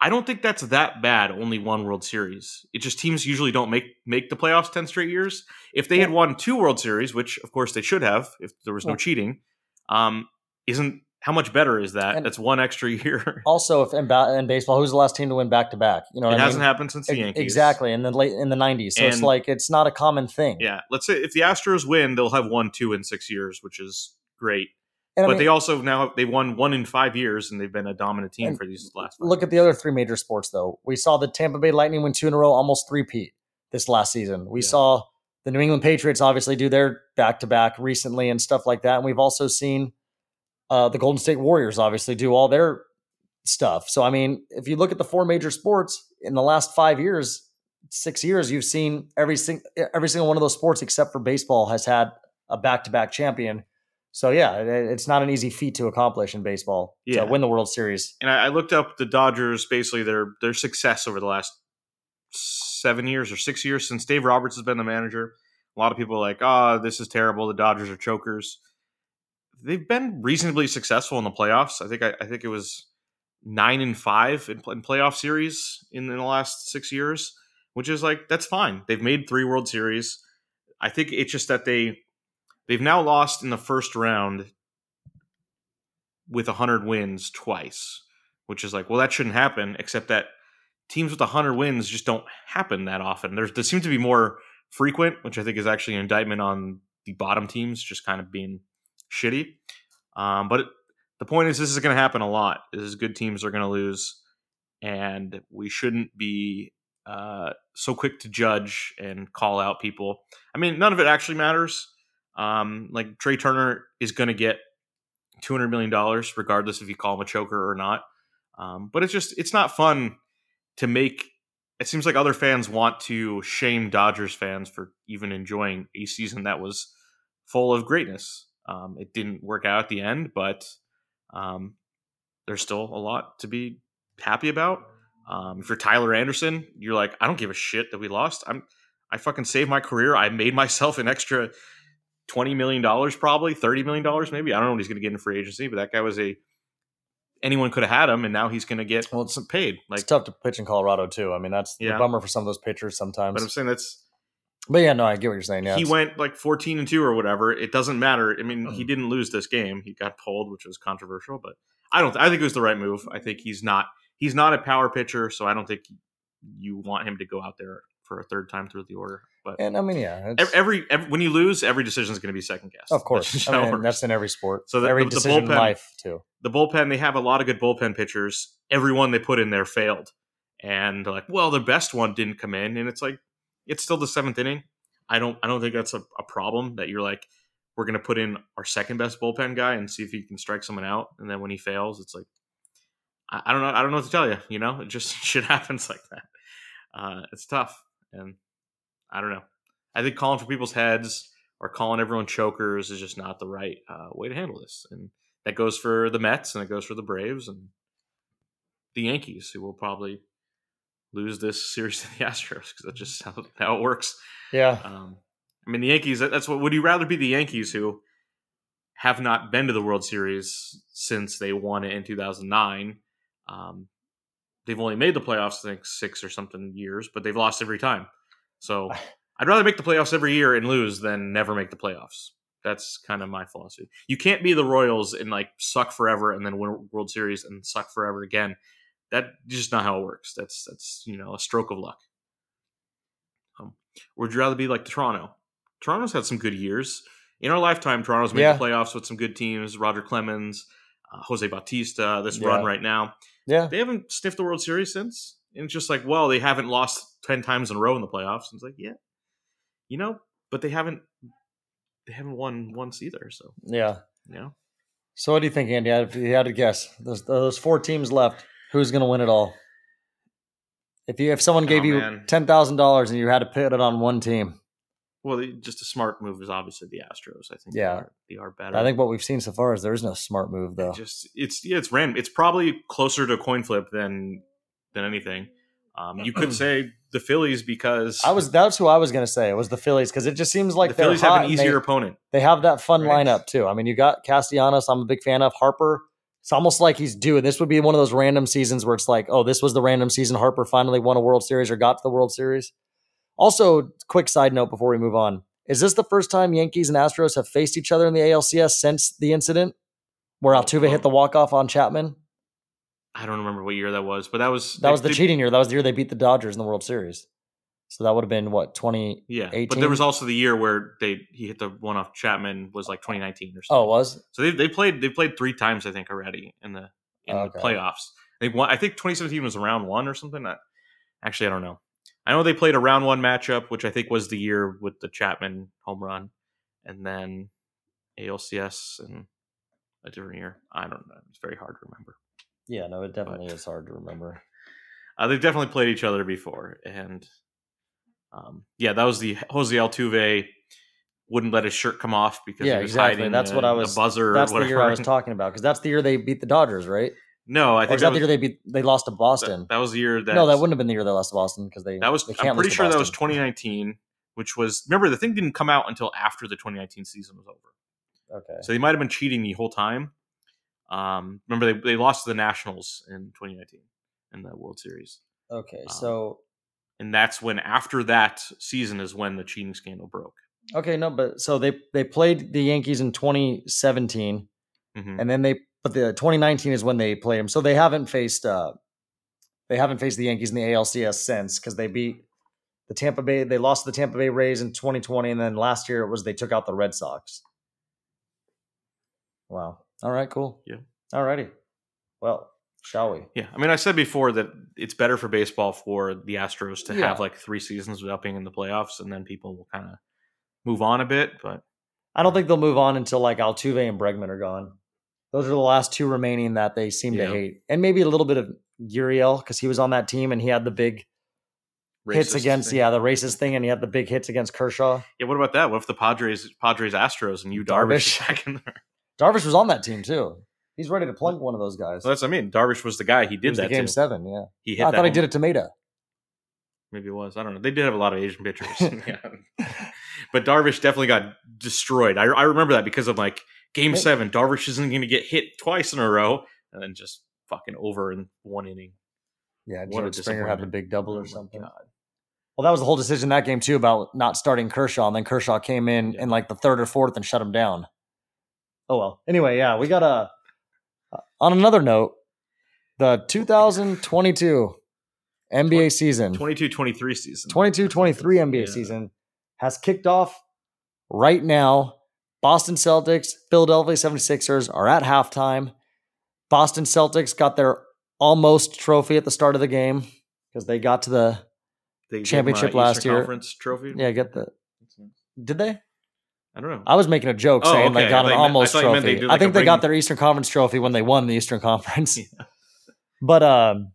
I don't think that's that bad, only one World Series. It just teams usually don't make, make the playoffs 10 straight years. If they had won two World Series, which of course they should have if there was no cheating, um, isn't how much better is that? And- that's one extra (laughs) year. Also, if in, ba- in baseball, who's the last team to win back to back? You know, it I hasn't mean? happened since the Yankees. Exactly, in the late in the '90s. So it's like it's not a common thing. Yeah, let's say if the Astros win, they'll have won two in six years, which is great. And I but mean, they also now they won one in five years, and they've been a dominant team for these last. Five look at the other three major sports, though. We saw the Tampa Bay Lightning win two in a row, almost three-peat this last season. We Yeah. saw the New England Patriots obviously do their back-to-back recently and stuff like that. And we've also seen uh, the Golden State Warriors obviously do all their stuff. So I mean, if you look at the four major sports in the last five years, six years, you've seen every sing- every single one of those sports except for baseball has had a back to back champion. So yeah, it's not an easy feat to accomplish in baseball Yeah. to win the World Series. and I, I looked up the Dodgers basically their their success over the last seven years or six years since Dave Roberts has been the manager. A lot of people are like, "Oh, this is terrible. The Dodgers are chokers." They've been reasonably successful in the playoffs. I think I, I think it was nine and five in, in playoff series in, in the last six years, which is like that's fine. They've made three World Series. I think it's just that they they've now lost in the first round with 100 wins twice, which is like, well, that shouldn't happen, except that teams with 100 wins just don't happen that often. There's, there seems to be more frequent, which I think is actually an indictment on the bottom teams just kind of being shitty. Um, but it, the point is, this is going to happen a lot. This is good teams are going to lose, and we shouldn't be uh, so quick to judge and call out people. I mean, none of it actually matters. Um, like Trea Turner is going to get two hundred million dollars, regardless if you call him a choker or not. Um, but it's just it's not fun to make. It seems like other fans want to shame Dodgers fans for even enjoying a season that was full of greatness. Um, it didn't work out at the end, but um, there's still a lot to be happy about. Um, if you're Tyler Anderson, you're like, I don't give a shit that we lost. I'm I fucking saved my career. I made myself an extra twenty million dollars, probably thirty million dollars, maybe. I don't know what he's going to get in free agency, but that guy was a anyone could have had him, and now he's going to get Well, it's- paid. Like, it's tough to pitch in Colorado too. I mean, that's Yeah. the bummer for some of those pitchers sometimes. but I'm saying that's But yeah, no, I get what you're saying. Yeah, he went like fourteen and two or whatever. It doesn't matter. I mean, he mm. didn't lose this game. He got pulled, which was controversial, but I don't. I think it was the right move. I think he's not. He's not a power pitcher, so I don't think you want him to go out there for a third time through the order. But and I mean, yeah, ev- every, every when you lose, every decision is going to be second guessed. of course, (laughs) I mean, that's in every sport. So the- every the- the decision in bullpen- life too. the bullpen. They have a lot of good bullpen pitchers. Everyone they put in there failed, and they're like, well, the best one didn't come in, and it's like it's still the seventh inning. I don't. I don't think that's a, a problem. That you're like, we're going to put in our second best bullpen guy and see if he can strike someone out, and then when he fails, it's like, I, I don't know. I don't know what to tell you. You know, it just (laughs) shit happens like that. Uh, it's tough, and I don't know. I think calling for people's heads or calling everyone chokers is just not the right uh, way to handle this, and that goes for the Mets and it goes for the Braves and the Yankees, who will probably lose this (laughs) series to the Astros because that's just how, how it works. Yeah, Um, I mean, the Yankees. that- That's what. Would you rather be the Yankees who have not been to the World Series since they won it in 2009? Um, they've only made the playoffs, I think, six or something years, but they've lost every time. So (laughs) I'd rather make the playoffs every year and lose than never make the playoffs. That's kind of my philosophy. You can't be the Royals and like suck forever and then win World Series and suck forever again. That's just not how it works. That's that's you know a stroke of luck. Um, would you rather be like Toronto? Toronto's had some good years in our lifetime. Toronto's made Yeah. the playoffs with some good teams. Roger Clemens, uh, Jose Bautista. This Yeah. run right now, yeah. they haven't sniffed the World Series since. And it's just like, well, they haven't lost ten times in a row in the playoffs. And it's like, yeah, you know, but they haven't they haven't won once either. So Yeah. you know, So what do you think, Andy? If you had to guess, those those four teams left, who's going to win it all? If you if someone oh, gave Oh, you ten thousand dollars and you had to put it on one team, well, just a smart move is obviously the Astros. I think they are, they are better. I think what we've seen so far is there is no smart move though. just it's yeah, it's random. It's probably closer to a coin flip than than anything. Um, you could (clears throat) say the Phillies because I was that's who I was going to say. It was the Phillies because it just seems like the Phillies have an easier They, opponent. they have that fun Right. lineup too. I mean, you got Castellanos. I'm a big fan of Harper. It's almost like he's due. This would be one of those random seasons where it's like, oh, this was the random season. Harper finally won a World Series or got to the World Series. Also, quick side note before we move on: Is this the first time Yankees and Astros have faced each other in the ALCS since the incident where Oh, Altuve hit the walk off on Chapman? I don't remember what year that was, but that was That was the they- cheating year. That was the year they beat the Dodgers in the World Series. So that would have been what twenty? Yeah, but there was also the year where they he hit the one off Chapman was like 2019 or something. Oh, it was So they they played they played three times I think already in the in Okay. the playoffs. They won. I think 2017 was round one or something. I, actually, I don't know. I know they played a round one matchup, which I think was the year with the Chapman home run, and then ALCS and a different year. I don't know. It's very hard to remember. yeah. No, it definitely is hard to remember. Uh, they've definitely played each other before, and Um, yeah, that was the Jose Altuve wouldn't let his shirt come off because Yeah, he was exactly. hiding That's a, what I was- buzzer. That's or the year I was (laughs) talking about because that's the year they beat the Dodgers, right? No, I think that that the year they beat they lost to Boston? that, that was the year that no, that wouldn't have been the year they lost to Boston because they That was. They I'm pretty sure that was 2019, which was. Remember, the thing didn't come out until after the 2019 season was over, Okay. so they might have been cheating the whole time. Um, remember, they they lost to the Nationals in 2019 in the World Series, Okay. Um, So and that's when after that season is when the cheating scandal broke. okay, no, but so they they played the Yankees in 2017, Mhm. and then they but the 2019 is when they played them. So they haven't faced uh they haven't faced the Yankees in the ALCS since because they beat the Tampa Bay. They lost the Tampa Bay Rays in 2020, and then last year it was they took out the Red Sox. Wow. All right. Cool. Yeah. All righty. Well, shall we? Yeah, I mean, I said before that it's better for baseball for the Astros to Yeah. have like three seasons without being in the playoffs, and then people will kind of move on a bit. But I don't think they'll move on until like Altuve and Bregman are gone. Those are the last two remaining that they seem Yeah. to hate, and maybe a little bit of Guriel because he was on that team and he had the big hits against thing. yeah the racist thing, and he had the big hits against Kershaw. Yeah, what about that? What if the Padres, Padres, Astros, and you Darvish, Darvish. back in there? (laughs) Darvish was on that team too. He's ready to plunk one of those guys. So that's what I mean. Darvish was the guy. He did the that game too. seven. Yeah, He hit I thought he did it to Maeda. Maybe it was. I don't know. They did have a lot of Asian pitchers. (laughs) (laughs) yeah. But Darvish definitely got destroyed. I, I remember that because of like game Hey. seven. Darvish isn't going to get hit twice in a row and then just fucking over in one inning. Yeah, What Jared Springer had the big double Oh or my something. God. Well, that was the whole decision that game too about not starting Kershaw, and then Kershaw came in Yeah. in like the third or fourth and shut him down. Oh well. Anyway, yeah, we got a. On another note, the 2022 NBA season, 22-23 season. 22-23 NBA Yeah. season has kicked off right now. Boston Celtics, Philadelphia 76ers are at halftime. Boston Celtics got their almost trophy at the start of the game because they got to the They gave him a championship last year. Conference trophy. yeah, get the did they? I don't know. I was making a joke Oh, saying okay. they got I an thought you meant- I almost meant they trophy. did, I think they got their Eastern Conference trophy when they won the Eastern Conference. Yeah. (laughs) But um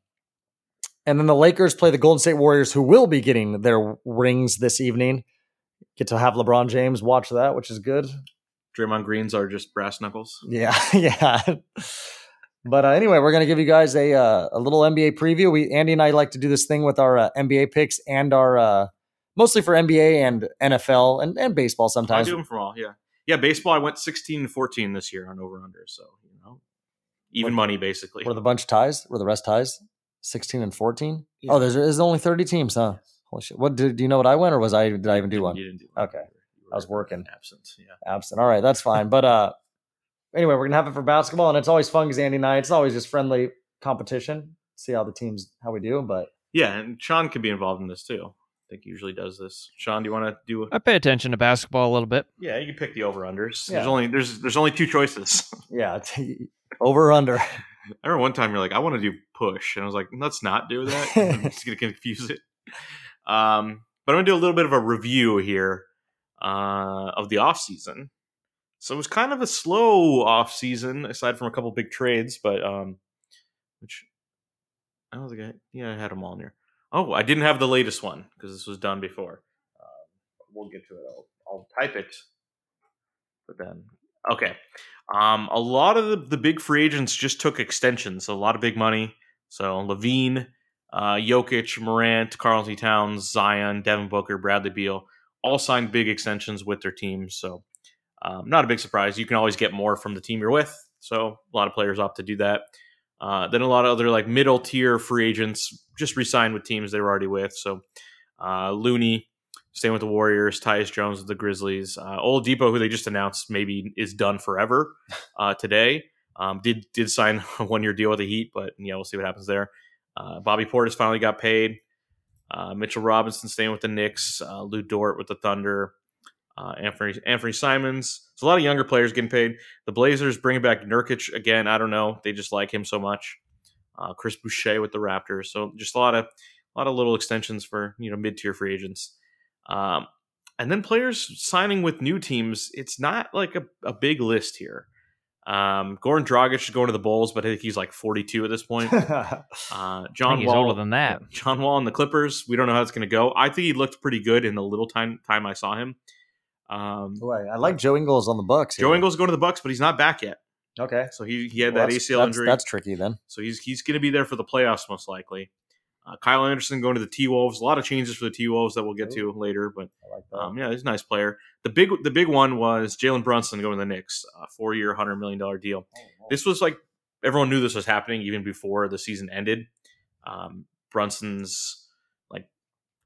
and then the Lakers play the Golden State Warriors who will be getting their rings this evening. Get to have LeBron James watch that, which is good. Draymond Greens are just brass knuckles. Yeah, (laughs) yeah. But uh, anyway, we're gonna give you guys a uh, a little NBA preview. We Andy and I like to do this thing with our uh, NBA picks and our uh, mostly for NBA and NFL and, and baseball sometimes. I do them from all. Yeah, yeah. Baseball. I went 16 and 14 this year on over under. So you know, even What- money basically. Were the bunch ties? Were the rest ties? Sixteen and fourteen. Yeah. Oh, there's, there's only thirty teams, huh? Holy shit! What did do you know what I went or was I did I even do one? You didn't do one. Okay. I was working. Absent. Yeah. Absent. All right, that's fine. But uh, anyway, we're gonna have it for basketball, and it's always fun because Andy and I, it's always just friendly competition. See how the teams how we do, but Yeah, and Sean can be involved in this too. I think he usually does this. Sean, do you want to do? I pay attention to basketball a little bit. Yeah, you can pick the over unders. Yeah. There's only there's there's only two choices. (laughs) yeah, (laughs) over or under. I remember one time you're like, I want to do push, and I was like, let's not do that. (laughs) I'm just gonna confuse it. Um, but I'm gonna do a little bit of a review here uh, of the off season. So it was kind of a slow off season, aside from a couple big trades, but um, which I don't think I yeah I had them all in here. Oh, I didn't have the latest one because this was done before. Um, we'll get to it. I'll, I'll type it, but then okay. Um, a lot of the, the big free agents just took extensions, so a lot of big money. So LaVine, uh, Jokic, Morant, Karl-Anthony Towns, Zion, Devin Booker, Bradley Beal, all signed big extensions with their teams. So um, not a big surprise. You can always get more from the team you're with. So a lot of players opt to do that. Uh, then a lot of other like middle tier free agents just re-signed with teams they were already with. So uh, Looney staying with the Warriors, Tyus Jones with the Grizzlies, uh, Oladipo, who they just announced maybe is done forever (laughs) uh, today. Um, did did sign (laughs) a one year deal with the Heat, but yeah, we'll see what happens there. Uh, Bobby Portis finally got paid. Uh, Mitchell Robinson staying with the Knicks. Uh, Lu Dort with the Thunder. Uh, Anthony Anthony Simons. So a lot of younger players getting paid. The Blazers bringing back Nurkic again. I don't know. They just like him so much. Uh, Chris Boucher with the Raptors. So just a lot of a lot of little extensions for you know mid tier free agents. Um, and then players signing with new teams. It's not like a, a big list here. Um, Goran Dragic is going to the Bulls, but I think he's like 42 at this point. (laughs) Uh, John think he's Wall, older than that. (laughs) John Wall and the Clippers. We don't know how it's going to go. I think he looked pretty good in the little time time I saw him. Um, Boy, I like Joe Ingles on the Bucks. Joe. Ingles going to the Bucks, but he's not back yet. Okay. So he, he had Well, that that's- ACL that's, injury. That's tricky then. So he's he's going to be there for the playoffs most likely. Uh, Kyle Anderson going to the T Wolves. A lot of changes for the T Wolves that we'll get to later, but like um, yeah, he's a nice player. The big the big one was Jalen Brunson going to the Knicks, a four year, hundred million dollar deal. This was like everyone knew this was happening even before the season ended. Um, Brunson's like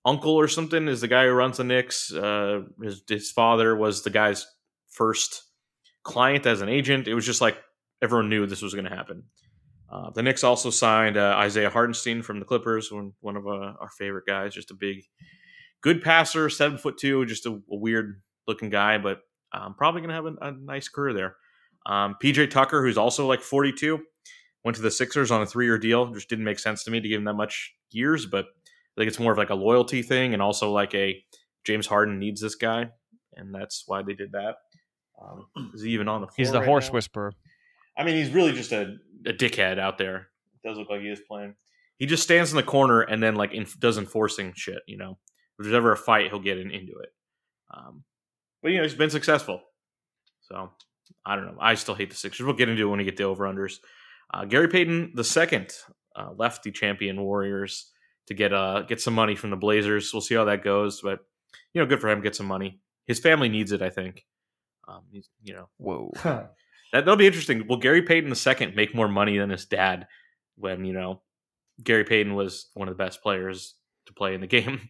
uncle or something is the guy who runs the Knicks. Uh, his his father was the guy's first client as an agent. It was just like everyone knew this was going to happen. Uh, the Knicks also signed uh, Isaiah Hartenstein from the Clippers, one one of uh, our favorite guys. Just a big, good passer, seven foot two, just a, a weird looking guy, but um, probably going to have a, a nice career there. Um, PJ Tucker, who's also like 42, went to the Sixers on a three year deal. Just didn't make sense to me to give him that much years, but I think it's more of like a loyalty thing and also like a James Harden needs this guy, and that's why they did that. Um, is he even on the floor? He's the right horse now? whisperer. I mean, he's really just a, a dickhead out there. Does look like he is playing. He just stands in the corner and then like inf- does enforcing shit. You know, if there's ever a fight, he'll get in, into it. Um, but you know, he's been successful. So I don't know. I still hate the Sixers. We'll get into it when we get the over unders. Uh, Gary Payton the second uh, left the champion Warriors to get uh get some money from the Blazers. We'll see how that goes, but you know, good for him. Get some money. His family needs it. I think. Um, he's, you know, Whoa. (laughs) that that'll be interesting. Will Gary Payton the second make more money than his dad? When you know Gary Payton was one of the best players to play in the (laughs) game,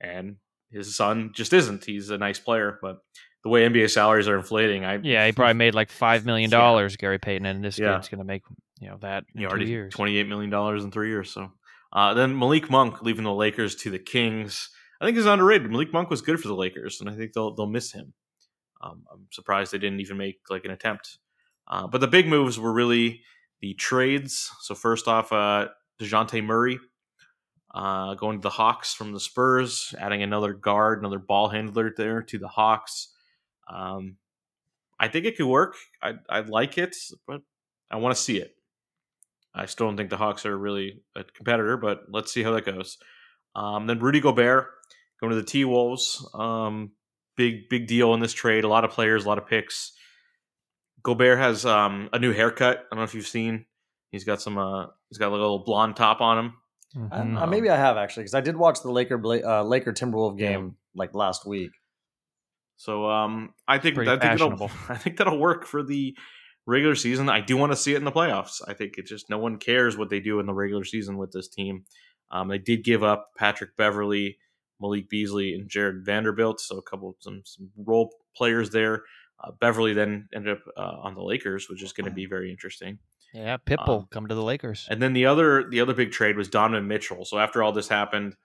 and his son just isn't. He's a nice player, but the way NBA salaries are inflating, I Yeah, he probably made like five million (laughs) dollars, Gary Payton, and this Yeah. kid's gonna make you know that in you know, two already years. twenty eight million dollars in three years. So uh, then Malik Monk leaving the Lakers to the Kings. I think is underrated. Malik Monk was good for the Lakers, and I think they'll they'll miss him. Um, I'm surprised they didn't even make like an attempt. Uh, but the big moves were really the trades. So first off, uh, Dejounte Murray uh, going to the Hawks from the Spurs, adding another guard, another ball handler there to the Hawks. Um, I think it could work. I I like it, but I want to see it. I still don't think the Hawks are really a competitor, but let's see how that goes. Um, then Rudy Gobert going to the T Wolves. Um, big big deal in this trade. A lot of players, a lot of picks. Gobert has um, a new haircut. I don't know if you've seen. He's got some. Uh, he's got a little blonde top on him. I, Mhm. uh, maybe I have actually because I did watch the Laker Bla- uh, Laker Timberwolf game like last week. So um, I think Pretty I think it'll. (laughs) I think that'll work for the regular season. I do want to see it in the playoffs. I think it just no one cares what they do in the regular season with this team. Um, they did give up Patrick Beverley, Malik Beasley, and Jarred Vanderbilt, so a couple of some, some role players there. Uh, Beverley then ended up uh, on the Lakers, which is going to be very interesting. Yeah, Pitbull Um, come to the Lakers. And then the other the other big trade was Donovan Mitchell. So after all this happened,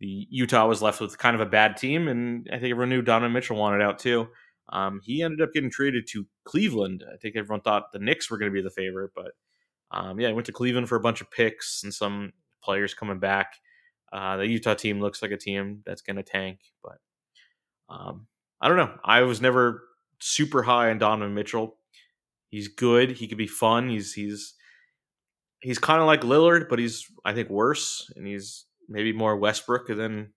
the Utah was left with kind of a bad team, and I think everyone knew Donovan Mitchell wanted out too. Um, he ended up getting traded to Cleveland. I think everyone thought the Knicks were going to be the favorite, but um, yeah, he went to Cleveland for a bunch of picks and some players coming back. Uh, the Utah team looks like a team that's going to tank, but um, I don't know. I was never super high on Donovan Mitchell. He's good. He could be fun. He's he's he's kind of like Lillard, but he's I think worse, and he's maybe more Westbrook than,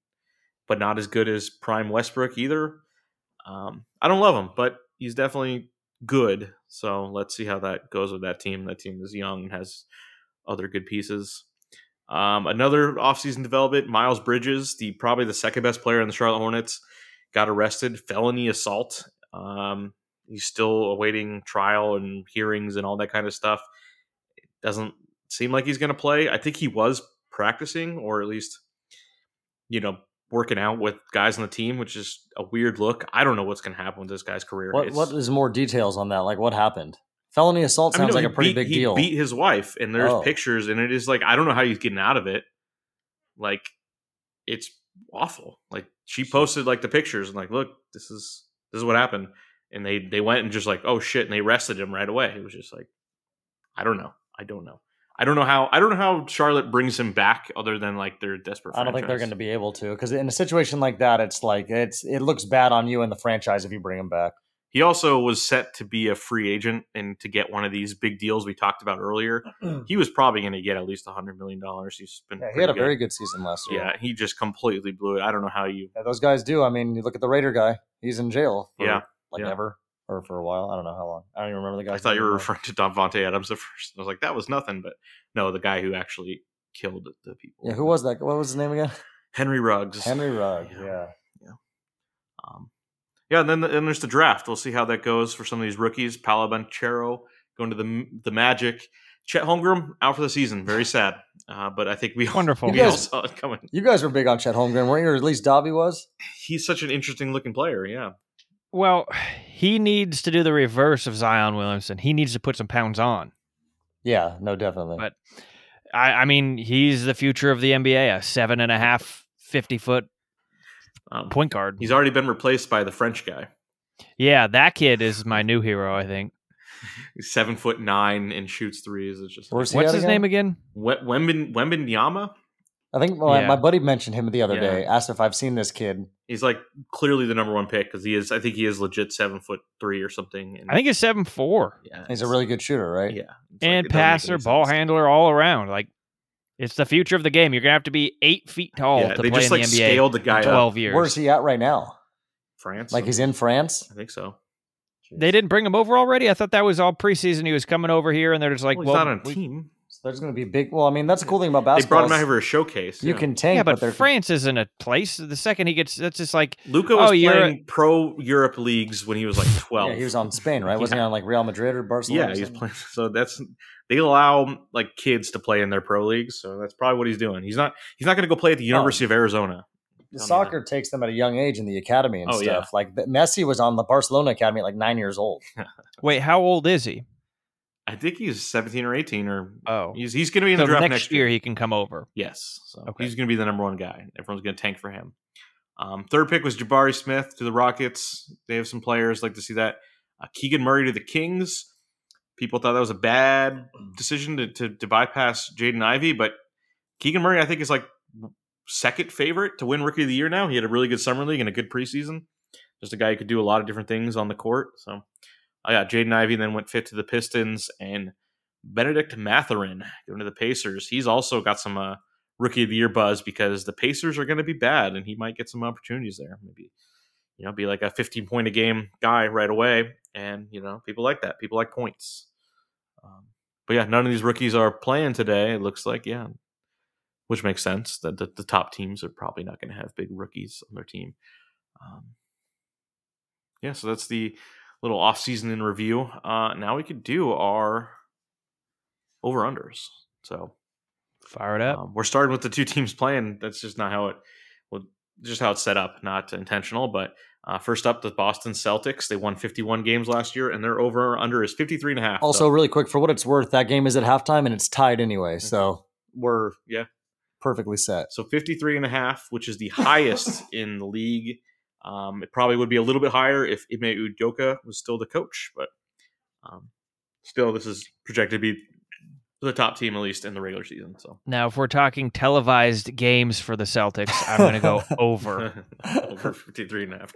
but not as good as prime Westbrook either. Um, I don't love him, but he's definitely good. So let's see how that goes with that team. That team is young and has other good pieces. Um, another offseason development: Miles Bridges, the probably the second best player in the Charlotte Hornets, got arrested felony assault. Um, he's still awaiting trial and hearings and all that kind of stuff. It doesn't seem like he's going to play. I think he was practicing or at least, you know, working out with guys on the team, which is a weird look. I don't know what's going to happen with this guy's career. What what is more details on that? Like what happened? Felony assault I mean, sounds no, like a pretty beat- big he deal. beat his wife, and there's Oh. pictures, and it is like I don't know how he's getting out of it. Like, it's awful. Like she posted like the pictures and like, look, this is this is what happened, and they they went and just like, oh shit, and they arrested him right away. It was just like, I don't know, I don't know, I don't know how I don't know how Charlotte brings him back other than like they're desperate. I don't think they're going to be able to because in a situation like that, it's like it's it looks bad on you and the franchise if you bring him back. He also was set to be a free agent and to get one of these big deals we talked about earlier. (clears throat) He was probably going to get at least hundred million dollars. He's been Yeah, he had a good. very good season last year. yeah. He just completely blew it. I don't know how you. Yeah, those guys do. I mean, you look at the Raider guy; he's in jail. For Yeah, like yeah. ever or for a while. I don't know how long. I don't even remember the guy. I thought you were referring to Davante Adams at (laughs) first. I was like, that was nothing, but no, the guy who actually killed the people. Yeah, who was that? What was his name again? Henry Ruggs. Henry Rugg. Yeah. Yeah. Um, yeah, and then then there's the draft. We'll see how that goes for some of these rookies. Paolo Banchero going to the the Magic. Chet Holmgren out for the season. Very (sighs) sad, uh, but I think we Wonderful. (laughs) we You all guys- saw it coming. You guys were big on Chet Holmgren, weren't you? Or at least Dobby was. He's such an interesting looking player. Yeah, Well, he needs to do the reverse of Zion Williamson. He needs to put some pounds on. Yeah, no, definitely. But- I, I mean, he's the future of the NBA, a seven and a half, 50 foot um, point guard. he's already been replaced by the French guy. Yeah, that kid is my new hero, I think. He's seven foot nine and shoots threes. It's just Where's What's his again? name again? We- Wemben Wembanyama. I think my, Yeah. my buddy mentioned him the other Yeah. day. Asked if I've seen this kid. He's like clearly the number one pick because he is. I think he is legit seven foot three or something. And I think he's seven four. yeah, He's a really good shooter, right? yeah, it's And it passer, ball sense. handler, all around. Like it's the future of the game. You're gonna have to be eight feet tall Yeah, to play just in like the NBA. scaled the guy in up. Twelve years. Where's he at right now? France. Like he's in France. I think so. They didn't bring him over already. I thought that was all preseason. He was coming over here, and they're just like, Well, well, not on a we- team. So there's going to be big. Well, I mean, that's the cool thing about basketball. They basketball. brought him out here for a showcase. You yeah. can tank, yeah, but they're France isn't a place. The second he gets, that's just like, Luka oh, was Oh, you're playing pro Europe leagues when he was like twelve. Yeah, he was on Spain, right? (laughs) Wasn't he on like Real Madrid or Barcelona? Yeah, he's playing. So that's they allow like kids to play in their pro leagues. So that's probably what he's doing. He's not. He's not going to go play at the oh. University of Arizona. The Tell me soccer takes them at a young age in the academy and Oh, yeah. stuff. Like Messi was on the Barcelona academy at like nine years old. (laughs) wait, how old is he? I think he's seventeen or eighteen, or Oh, he's he's going to be in so the draft next, next, year he can come over. Yes. So Okay. he's going to be the number one guy. Everyone's going to tank for him. Um, third pick was Jabari Smith to the Rockets. They have some players like to see that. Uh, Keegan Murray to the Kings. People thought that was a bad decision to, to, to bypass Jaden Ivey, but Keegan Murray, I think, is like second favorite to win Rookie of the Year now. He had a really good summer league and a good preseason. Just a guy who could do a lot of different things on the court. So I got Jaden Ivey, then went fit to the Pistons, and Bennedict Mathurin going to the Pacers. He's also got some uh, rookie of the year buzz because the Pacers are going to be bad, and he might get some opportunities there. Maybe you know, be like a 15 point a game guy right away, and you know, people like that. People like points. Um, but yeah, none of these rookies are playing today. It looks like yeah, which makes sense that the, the top teams are probably not going to have big rookies on their team. Um, yeah, so that's the little off season in review. Uh, now we could do our over unders. So Fire it up. um, we're starting with the two (laughs) teams playing. That's just not how it, well, just how it's set up, not intentional. But uh, first up, the Boston Celtics. They won 51 games last year, and their over under is 53 and a half. Also, So really quick, for what it's worth, that game is at halftime and it's tied anyway. So we're Yeah. perfectly set. So 53 and a half, which is the highest (laughs) in the league. Um, it probably would be a little bit higher if Ime Udoka was still the coach, but um, still, this is projected to be the top team at least in the regular season. So Now, if we're talking televised games for the Celtics, I'm going to go (laughs) over. (laughs) over 53 and a half.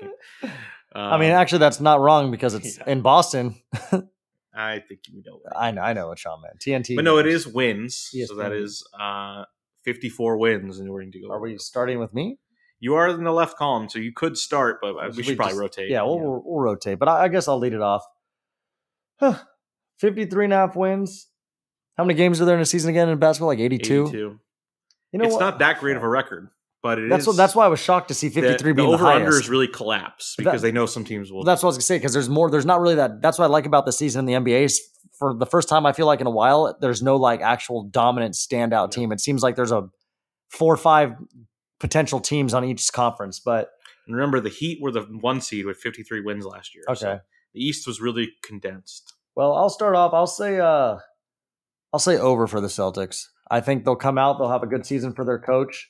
I mean, Um, actually, that's not wrong because it's yeah. in Boston. I think you know. that. (laughs) I know, I know what Sean meant. TNT. But no, it is games. is wins. So that is uh, 54 wins in order to go. Are we starting with me? You are in the left column, so you could start, but uh, we We should probably just- rotate. Yeah, we'll, we'll, we'll rotate. But I, I guess I'll lead it off. 53 and a half wins. How many games are there in a season again in basketball? Like 82? 82. You know it's what? not that great of a record, but it That's is- what. That's why I was shocked to see 53 the, the being the, over unders really collapse because that- they know some teams will. That's what I was gonna say because there's more. There's not really that. That's what I like about the season in the NBA. Is for the first time I feel like in a while, there's no like actual dominant standout team. It seems like there's a four or five potential teams on each conference. But And remember, the Heat were the one seed with 53 wins last year. so okay, the East was really condensed. well, I'll start off. I'll say. uh I'll say over for the Celtics. I think they'll come out. They'll have a good season for their coach,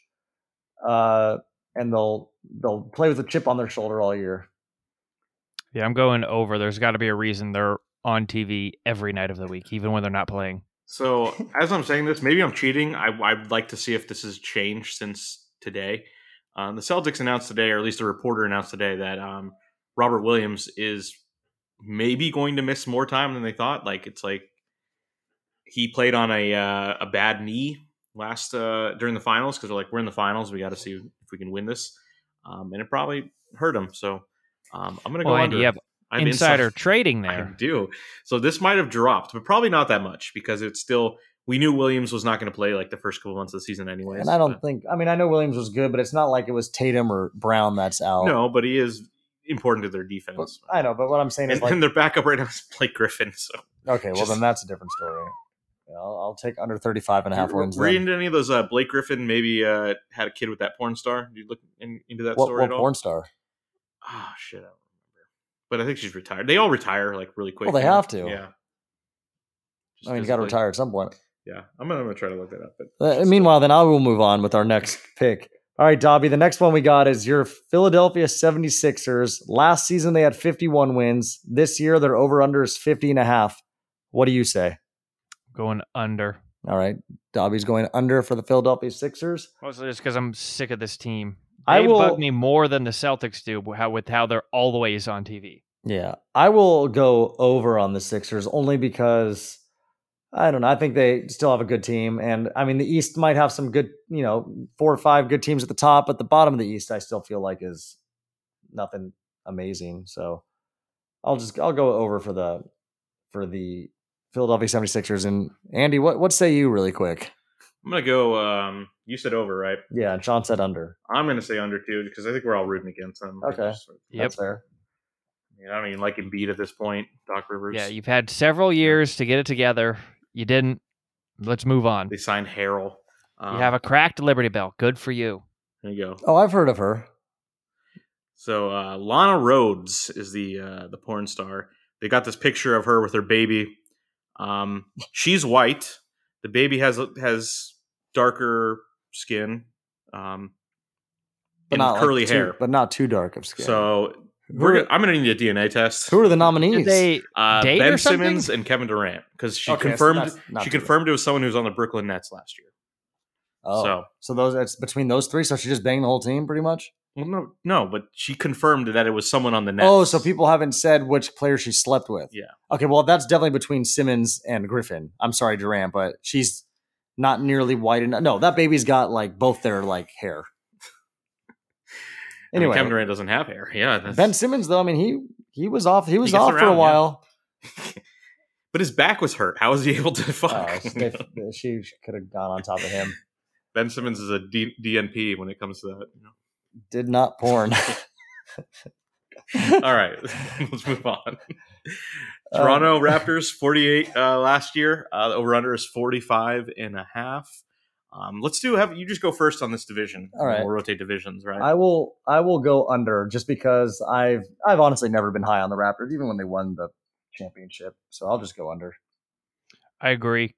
uh, and they'll they'll play with a chip on their shoulder all year. Yeah, I'm going over. There's got to be a reason they're on TV every night of the week, even when they're not playing. So as I'm saying this, maybe I'm cheating. I, I'd like to see if this has changed since today. Um, the Celtics announced today, or at least a reporter announced today, that um, Robert Williams is maybe going to miss more time than they thought. Like it's like he played on a uh, a bad knee last uh, during the finals because they're like we're in the finals, we got to see if we can win this, um, and it probably hurt him. So um, I'm gonna go Well, under. Andy, you have I have insider inside- trading (laughs) I there. do. So this might have dropped, but probably not that much because it's still. We knew Williams was not going to play like the first couple months of the season, anyways. And I don't but- think. I mean, I know Williams was good, but it's not like it was Tatum or Brown that's out. no, but he is important to their But- defense. I know, but what I'm saying is and, like, and their backup right now is Blake Griffin. So okay, well just- then that's a different story. Yeah, I'll, I'll take under 35 and a half wins. Were you into any of those? Uh, Blake Griffin maybe uh, had a kid with that porn star. Did you look in, into that What, story what at all? porn star? Oh shit, I don't remember. But I think she's retired. They all retire like really quick. Well, they have to. Yeah. Just I mean, you got to retire at some point. Yeah, I'm gonna, I'm gonna try to look that up. But Uh, meanwhile, then I will move on with our next (laughs) pick. All right, Dobby, the next one we got is your Philadelphia 76ers. Last season, they had 51 wins. This year, their over under is 50 and a half. What do you say? Going under. All right, Dobby's going under for the Philadelphia Sixers. Mostly just because I'm sick of this team. I They will- bug me more than the Celtics do how, with how they're always on TV. Yeah, I will go over on the Sixers only because I don't know. I think they still have a good team, and I mean the East might have some good, you know, four or five good teams at the top, but the bottom of the East I still feel like is nothing amazing. So I'll just I'll go over for the for the Philadelphia 76ers. And Andy, what what say you really quick? I'm gonna go. Um, you said over, right? Yeah, and Sean said under. I'm gonna say under too because I think we're all rooting against them. Okay. Just- Yep. That's fair. I, mean, I don't even like Embiid at this point. Doc Rivers. Yeah, you've had several years to get it together. You didn't. Let's move on. They signed Harrell. Um, You have a cracked Liberty Bell. Good for you. There you go. Oh, I've heard of her. So uh, Lana Rhoades is the uh, the porn star. They got this picture of her with her baby. Um, she's white. The baby has has darker skin, um, and like, curly too- hair. but not too dark of skin. So who, we're gonna, I'm gonna need a DNA test. who are the Did nominees? they? Uh, date ben or something? Simmons and Kevin Durant because she Okay, so confirmed that's not she too bad. confirmed it was someone who was on the Brooklyn Nets last year. Oh, So so those it's between those three. So she just banged the whole team, pretty much. well, no, no, but she confirmed that it was someone on the Nets. Oh, so people haven't said which player she slept with. Yeah. Okay, well that's definitely between Simmons and Griffin. I'm sorry, Durant, but she's not nearly white enough. No, that baby's got like both their like hair. I mean, Anyway, Kevin Durant doesn't have hair. Yeah, that's, Ben Simmons though, I mean he he was off. He was gets off for a around, yeah. while. (laughs) but his back was hurt. How was he able to fuck? Uh, they- she (laughs) could have gone on top of him. ben Simmons is a D- DNP when it comes to that. you know. Did not porn. (laughs) All right, let's move on. Um, Toronto Raptors 48 uh, last year. Uh, the over under is 45 and a half. Um, let's do have you just go first on this division. All right. We'll rotate divisions, right? I will I will go under just because I've I've honestly never been high on the Raptors, even when they won the championship. So I'll just go under. I agree.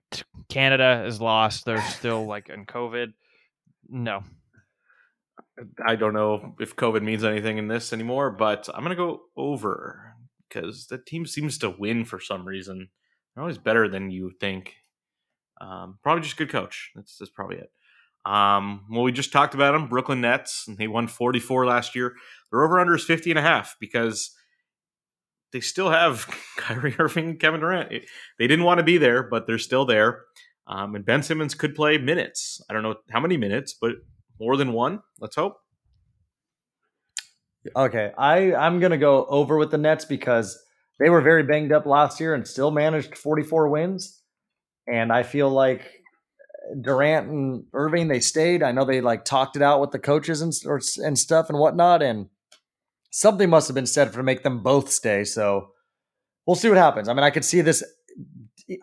Canada is lost. They're still like in COVID. No. I don't know if COVID means anything in this anymore, but I'm going to go over because the team seems to win for some reason. They're always better than you think. Um, probably just good coach. That's, that's probably it. Um, well, we just talked about them, Brooklyn Nets, and they won 44 last year. Their over under is 50 and a half because they still have (laughs) Kyrie Irving Kevin Durant. It- they didn't want to be there, but they're still there. Um, and Ben Simmons could play minutes. I don't know how many minutes, but more than one. Let's hope. Okay, I I'm gonna go over with the Nets because they were very banged up last year and still managed 44 wins, and I feel like Durant and Irving they stayed. I know they like talked it out with the coaches and or, and stuff and whatnot, and something must have been said to make them both stay. So we'll see what happens. I mean, I could see this.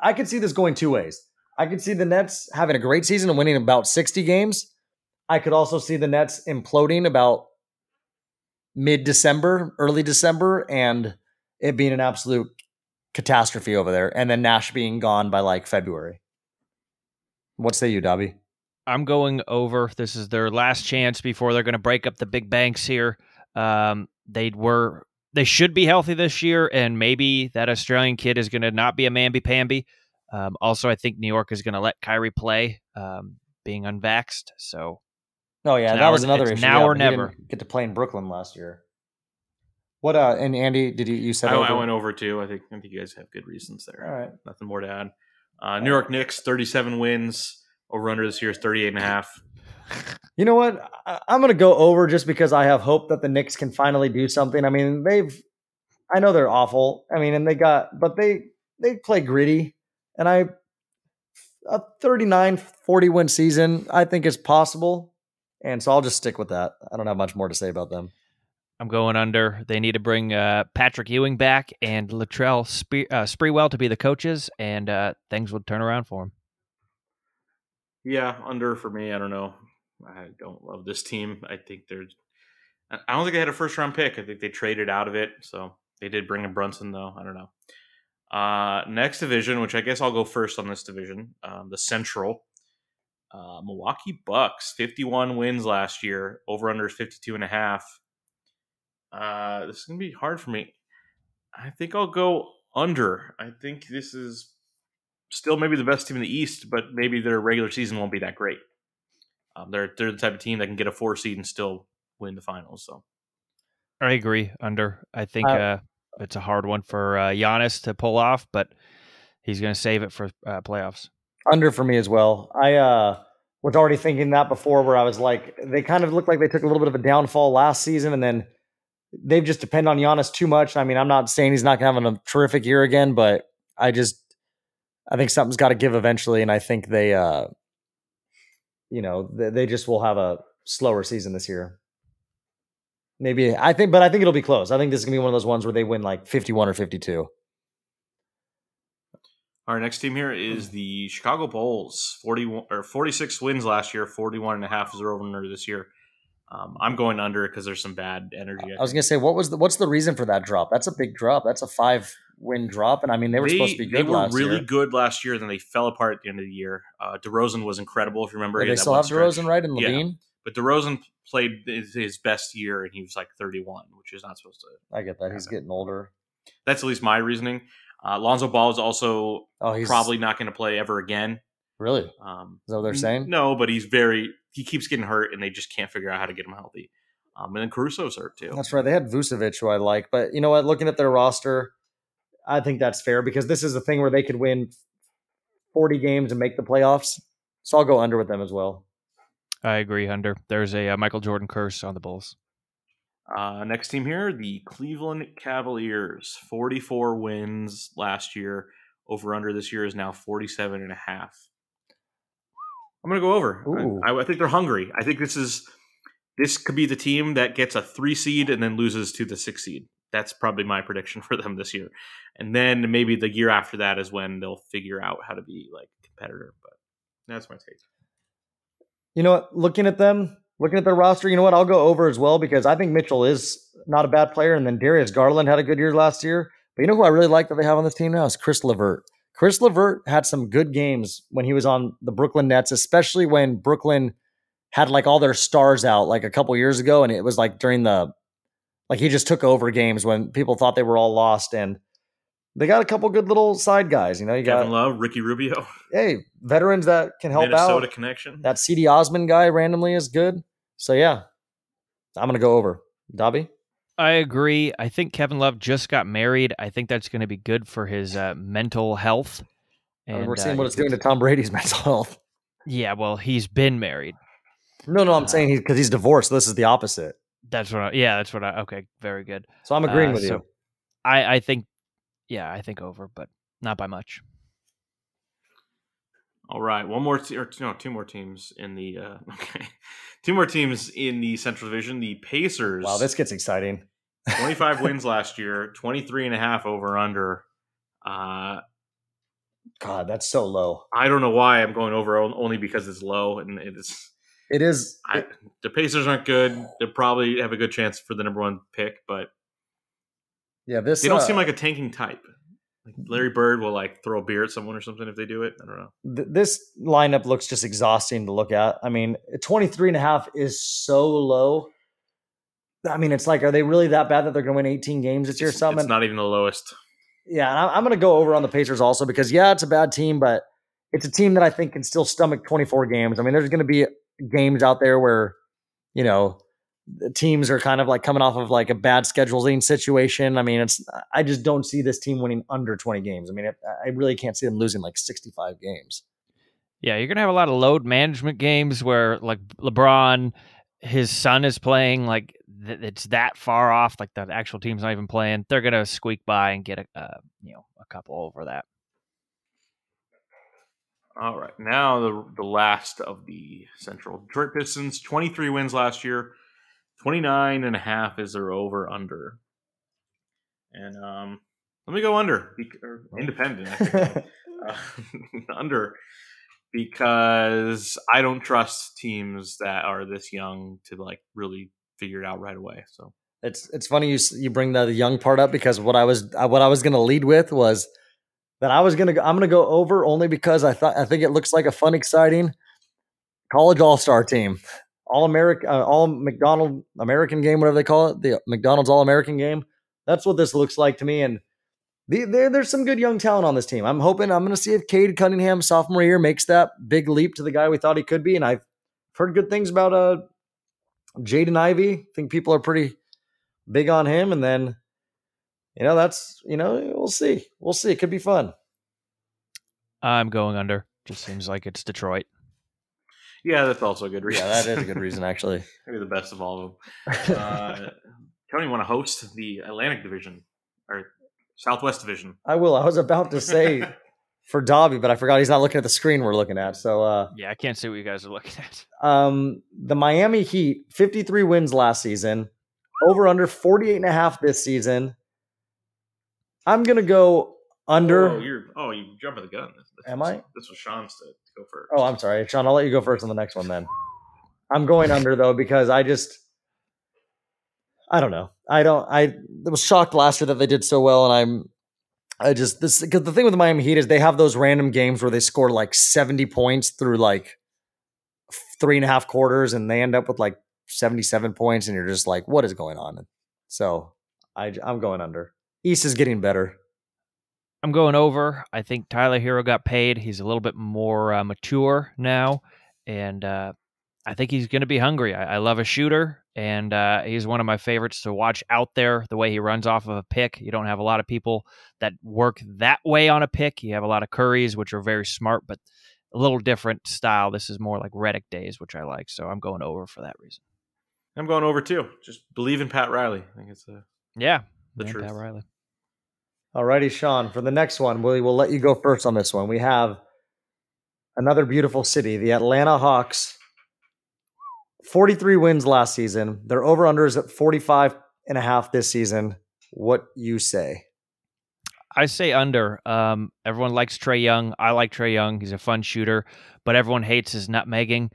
I could see this going two ways. I could see the Nets having a great season and winning about 60 games. I could also see the Nets imploding about mid December, early December, and it being an absolute catastrophe over there, and then Nash being gone by like February. What say you, Dobby? I'm going over. This is their last chance before they're going to break up the big banks here. Um, they were they should be healthy this year, and maybe that Australian kid is going to not be a mamby pamby. Um, also, I think New York is going to let Kyrie play, um, being unvaxxed. So Oh yeah, that was another issue. now Yeah, or never. Get to play in Brooklyn last year. What uh and Andy, did you you said I, over? I went over too. I think I think you guys have good reasons there. All right. Nothing more to add. Uh, New York Knicks, 37 wins. Over under this year is 38 and a half. You know what? I, I'm going to go over just because I have hope that the Knicks can finally do something. I mean, they've, I know they're awful. I mean, and they got, but they they play gritty, and I, a 39 40 win season, I think is possible, and so I'll just stick with that. I don't have much more to say about them. I'm going under. They need to bring uh, Patrick Ewing back and Latrell Spre- uh, to be the coaches, and uh, things will turn around for them. Yeah, under for me. I don't know. I don't love this team. I think they're. I don't think they had a first round pick. I think they traded out of it. So they did bring in Brunson, though. I don't know. Uh, next division, which I guess I'll go first on this division, um, the Central. Uh, Milwaukee Bucks, 51 wins last year. Over under is 52 and a half. Uh, this is going to be hard for me. I think I'll go under. I think this is still maybe the best team in the East, but maybe their regular season won't be that great. Um, they're they're the type of team that can get a four seed and still win the finals. So I agree. Under. I think Uh, uh, it's a hard one for uh, Giannis to pull off, but he's going to save it for uh, playoffs. Under for me as well. I uh was already thinking that before, where I was like, they kind of looked like they took a little bit of a downfall last season, and then they've just depend on Giannis too much. I mean, I'm not saying he's not have a terrific year again, but I just I think something's got to give eventually, and I think they, uh you know, they, they just will have a slower season this year. Maybe I think, but I think it'll be close. I think this is gonna be one of those ones where they win like 51 or 52. our next team here is the Chicago Bulls. 41 or 46 wins last year. 41 and a half is their over this year. Um, I'm going under because there's some bad energy. I was gonna say, what was the what's the reason for that drop? That's a big drop. That's a five win drop, and I mean they were supposed to be good They were last really year. good last year. Then they fell apart at the end of the year. Uh, DeRozan was incredible. If you remember, Yeah, he they still have stretch. DeRozan, right? And Yeah. LaVine. But DeRozan played his, his best year, and he was like 31, which is not supposed to. I get that. He's getting older. That's at least my reasoning. Uh, Lonzo Ball is also Oh, he's probably not going to play ever again. Really. Is Um, that what they're saying? No, but he's very. He keeps getting hurt, and they just can't figure out how to get him healthy. Um, and then Caruso's hurt too. That's right. They had Vucevic, who I like, but you know what? Looking at their roster, I think that's fair because this is the thing where they could win 40 games and make the playoffs. So I'll go under with them as well. I agree. Under. There's a uh, Michael Jordan curse on the Bulls. Uh, next team here, the Cleveland Cavaliers. 44 wins last year. Over under this year is now 47 and a half. I'm going to go over. I, I think they're hungry. I think this is this could be the team that gets a three seed and then loses to the six seed. That's probably my prediction (laughs) for them this year. And then maybe the year after that is when they'll figure out how to be like a competitor. But that's my take. You know what? Looking at them, looking at their roster, you know what? I'll go over as well because I think Mitchell is not a bad player. And then Darius Garland had a good year last year. But you know who I really like that they have on this team now is Caris LeVert. Caris LeVert had some good games when he was on the Brooklyn Nets, especially when Brooklyn had like all their stars out like a couple years ago. And it was like during the, like he just took over games when people thought they were all lost. And they got a couple good little side guys. You know, you got, Kevin Love, Ricky Rubio, (laughs) hey, veterans that can help Minnesota out. Minnesota connection. That Cedi Osman guy randomly is good. So yeah, I'm gonna go over. Dobby. I agree. I think Kevin Love just got married. I think that's going to be good for his uh, mental health. And we're uh, seeing what it's doing to Tom Brady's (laughs) mental health. Yeah, well, he's been married. No, no, I'm Uh, saying he's because he's divorced. This is the opposite. That's what. I, yeah, that's what I. Okay, very good. So I'm agreeing Uh, with so- you. I I think, yeah, I think over, but not by much. All right, one more te- or no, two more teams in the uh, (laughs) okay, two more teams in the Central Division. The Pacers. Wow, this gets exciting. 25 wins last year, 23 and a half over under. Uh, God, that's so low. I don't know why I'm going over only because it's low and it's It is. I, the Pacers aren't good. They probably have a good chance for the number one pick, but yeah, this. they don't uh, seem like a tanking type. Like Larry Bird will like throw a beer at someone or something if they do it. I don't know. th- this lineup looks just exhausting to look at. I mean, 23 and a half is so low. I mean, it's like, are they really that bad that they're going to win 18 games this year? or It's, something? it's not even the lowest. Yeah, and I- I'm going to go over on the Pacers also because yeah, it's a bad team, but it's a team that I think can still stomach 24 games. I mean, there's going to be games out there where you know the teams are kind of like coming off of like a bad scheduling situation. I mean, it's I just don't see this team winning under 20 games. I mean, I really can't see them losing like 65 games. Yeah, you're gonna have a lot of load management games where like LeBron, his son is playing like th- it's that far off, like the actual team's not even playing. They're gonna squeak by and get a uh, you know a couple over that. All right, now the the last of the Central Detroit Pistons, 23 wins last year, 29 and a half is their over under. And um, let me go under independent (laughs) uh, (laughs) under because I don't trust teams that are this young to like really figure it out right away. So it's it's funny you you bring the young part up because what I was what I was going to lead with was that I was going to I'm going to go over only because I thought I think it looks like a fun exciting college all-star team. All American uh, all McDonald American game whatever they call it, the McDonald's All American game. That's what this looks like to me and the, there, there's some good young talent on this team. I'm hoping I'm going to see if Cade Cunningham, sophomore year, makes that big leap to the guy we thought he could be. And I've heard good things about uh, Jaden Ivey. I think people are pretty big on him. And then, you know, that's, you know, we'll see. We'll see. It could be fun. I'm going under. Just seems like it's Detroit. Yeah, that's also a good reason. Yeah, that is a good (laughs) reason, actually. Maybe the best of all of them. (laughs) Uh, Tony want to host the Atlantic Division or Southwest Division. I will. I was about to say (laughs) for Dobby, but I forgot he's not looking at the screen we're looking at. So uh, yeah, I can't see what you guys are looking at. Um, the Miami Heat, 53 wins last season, over under 48 and a half this season. I'm gonna go under. Oh, you're oh, you jumping the gun. This, this Am was, I? This was Sean's to go first. Oh, I'm sorry, Sean. I'll let you go first on the next one then. I'm going under though because I just I don't know. I don't. I was shocked last year that they did so well, and I'm. I just this because the thing with the Miami Heat is they have those random games where they score like 70 points through like three and a half quarters, and they end up with like 77 points, and you're just like, what is going on? So I, I'm going under. East is getting better. I'm going over. I think Tyler Herro got paid. He's a little bit more uh, mature now, and uh, I think he's going to be hungry. I, I, love a shooter, and uh, he's one of my favorites to watch out there. The way he runs off of a pick, you don't have a lot of people that work that way on a pick. You have a lot of Curries, which are very smart, but a little different style. This is more like Redick days, which I like. So I'm going over for that reason. I'm going over too. Just believe in Pat Riley. I think it's a yeah, the truth. Pat Riley. Alrighty, Sean. For the next one, we will let you go first on this one. We have another beautiful city, the Atlanta Hawks 43 wins last season. Their over under is at 45 and a half this season. What you say? I say under. Um, everyone likes Trae Young. I like Trae Young. He's a fun shooter, but everyone hates his nutmegging.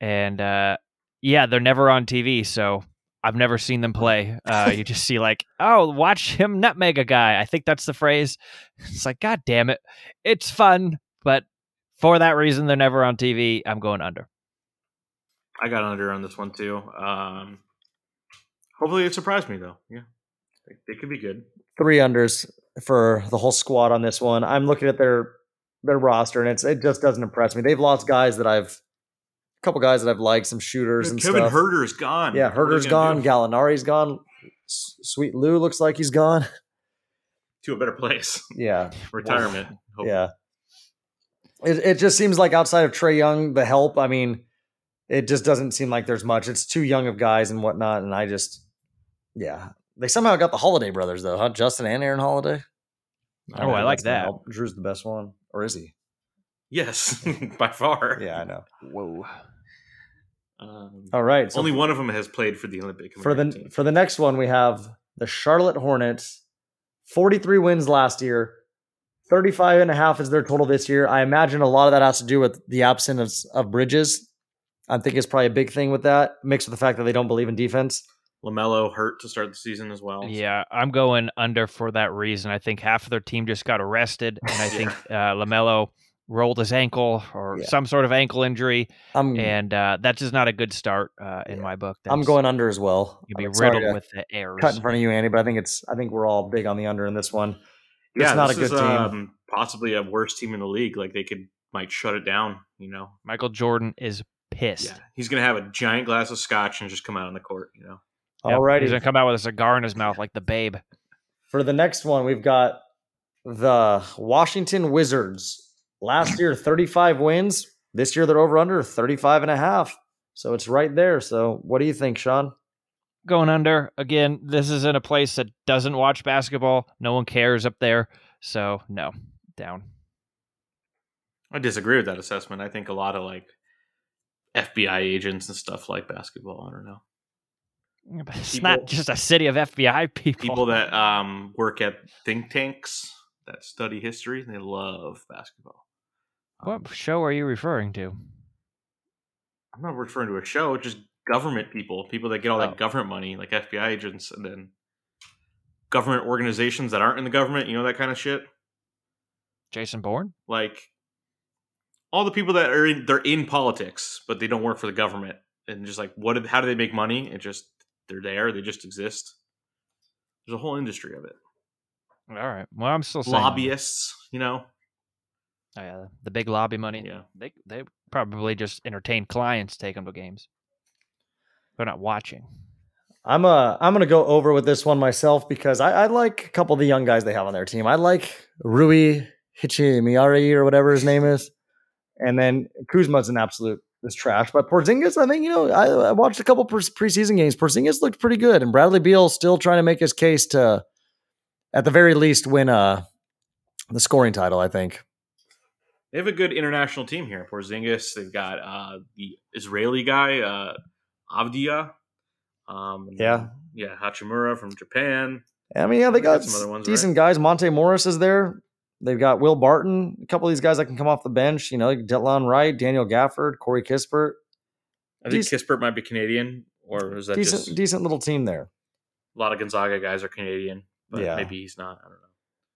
And uh, yeah, they're never on TV, so I've never seen them play. Uh, (laughs) you just see like, oh, watch him nutmeg a guy. I think that's the phrase. It's like, God damn it, it's fun, but for that reason, they're never on TV. I'm going under. I got under on this one too. Um, hopefully, it surprised me though. Yeah, it could be good. Three unders for the whole squad on this one. I'm looking at their their roster, and it's it just doesn't impress me. They've lost guys that I've a couple guys that I've liked, some shooters and Kevin stuff. Huerter's gone. Yeah, Huerter's gone. Do? Gallinari's gone. Sweet Lou looks like he's gone (laughs) to a better place. (laughs) Yeah, retirement. Well, yeah, it it just seems like outside of Trae Young, the help. I mean it just doesn't seem like there's much. It's too young of guys and whatnot. And I just, yeah, they somehow got the Holiday brothers though, huh? Justin and Aaron Holiday. I oh, I like that. Jrue's the best one, or is he? Yes, (laughs) by far. Yeah, I know. Whoa. Um, All right. So only one of them has played for the Olympic. For the team. for the next one, we have the Charlotte Hornets. 43 wins last year. 35 and a half is their total this year. I imagine a lot of that has to do with the absence of, of Bridges I think is probably a big thing with that, mixed with the fact that they don't believe in defense. LaMelo hurt to start the season as well. Yeah, I'm going under for that reason. I think half of their team just got arrested, and I (laughs) think uh, LaMelo rolled his ankle or yeah. some sort of ankle injury, um, and uh, that's just not a good start uh, in yeah. my book. That's, I'm going under as well. You'd be riddled with the errors. Cut in front of you, Andy, but I think it's I think we're all big on the under in this one. It's yeah, not a good is, team. Um, possibly a worse team in the league. Like they could might shut it down. You know, Michael Jordan is pissed. Yeah, he's gonna have a giant glass of scotch and just come out on the court. You know, Yep, Alrighty. He's gonna come out with a cigar in his mouth like the babe. For the next one, we've got the Washington Wizards. Last year, (clears throat) 35 wins. This year, they're over under 35 and a half. So it's right there. So what do you think, Sean? Going under again. This is in a place that doesn't watch basketball. No one cares up there. So no, down. I disagree with that assessment. I think a lot of like FBI agents and stuff like basketball. I don't know but It's People- not just a city of FBI people. people that um work at think tanks that study history. They love basketball. Um, What show are you referring to? I'm not referring to a show, just government people, people that get all that Oh. government money, like FBI agents, and then government organizations that aren't in the government. You know that kind of shit. Jason Bourne? Like all the people that are in, they're in politics, but they don't work for the government, and just like what? Did, how do they make money? It just they're there. They just exist. There's a whole industry of it. All right. Well, I'm still saying under. Lobbyists, you know. Oh, yeah, the big lobby money. Yeah. They they probably just entertain clients, take them to games. They're not watching. I'm uh I'm gonna go over with this one myself because I, I like a couple of the young guys they have on their team. I like Rui Hichimiari or whatever his name is, and then Kuzma's an absolute is trash. But Porzingis, I think you know I, I watched a couple pre- preseason games. Porzingis looked pretty good, and Bradley Beal still trying to make his case to, at the very least, win uh the scoring title. I think. They have a good international team here. Porzingis. They've got uh, the Israeli guy, uh, Avdija. Um, Yeah. yeah, Hachimura from Japan. I mean, yeah, they got got some other ones, decent guys. Monte Morris is there. They've got Will Barton, a couple of these guys that can come off the bench. You know, Delon Wright, Daniel Gafford, Corey Kispert. I think Dec- Kispert might be Canadian, or is that Decent, just decent little team there. a lot of Gonzaga guys are Canadian? But Yeah. maybe he's not. I don't know.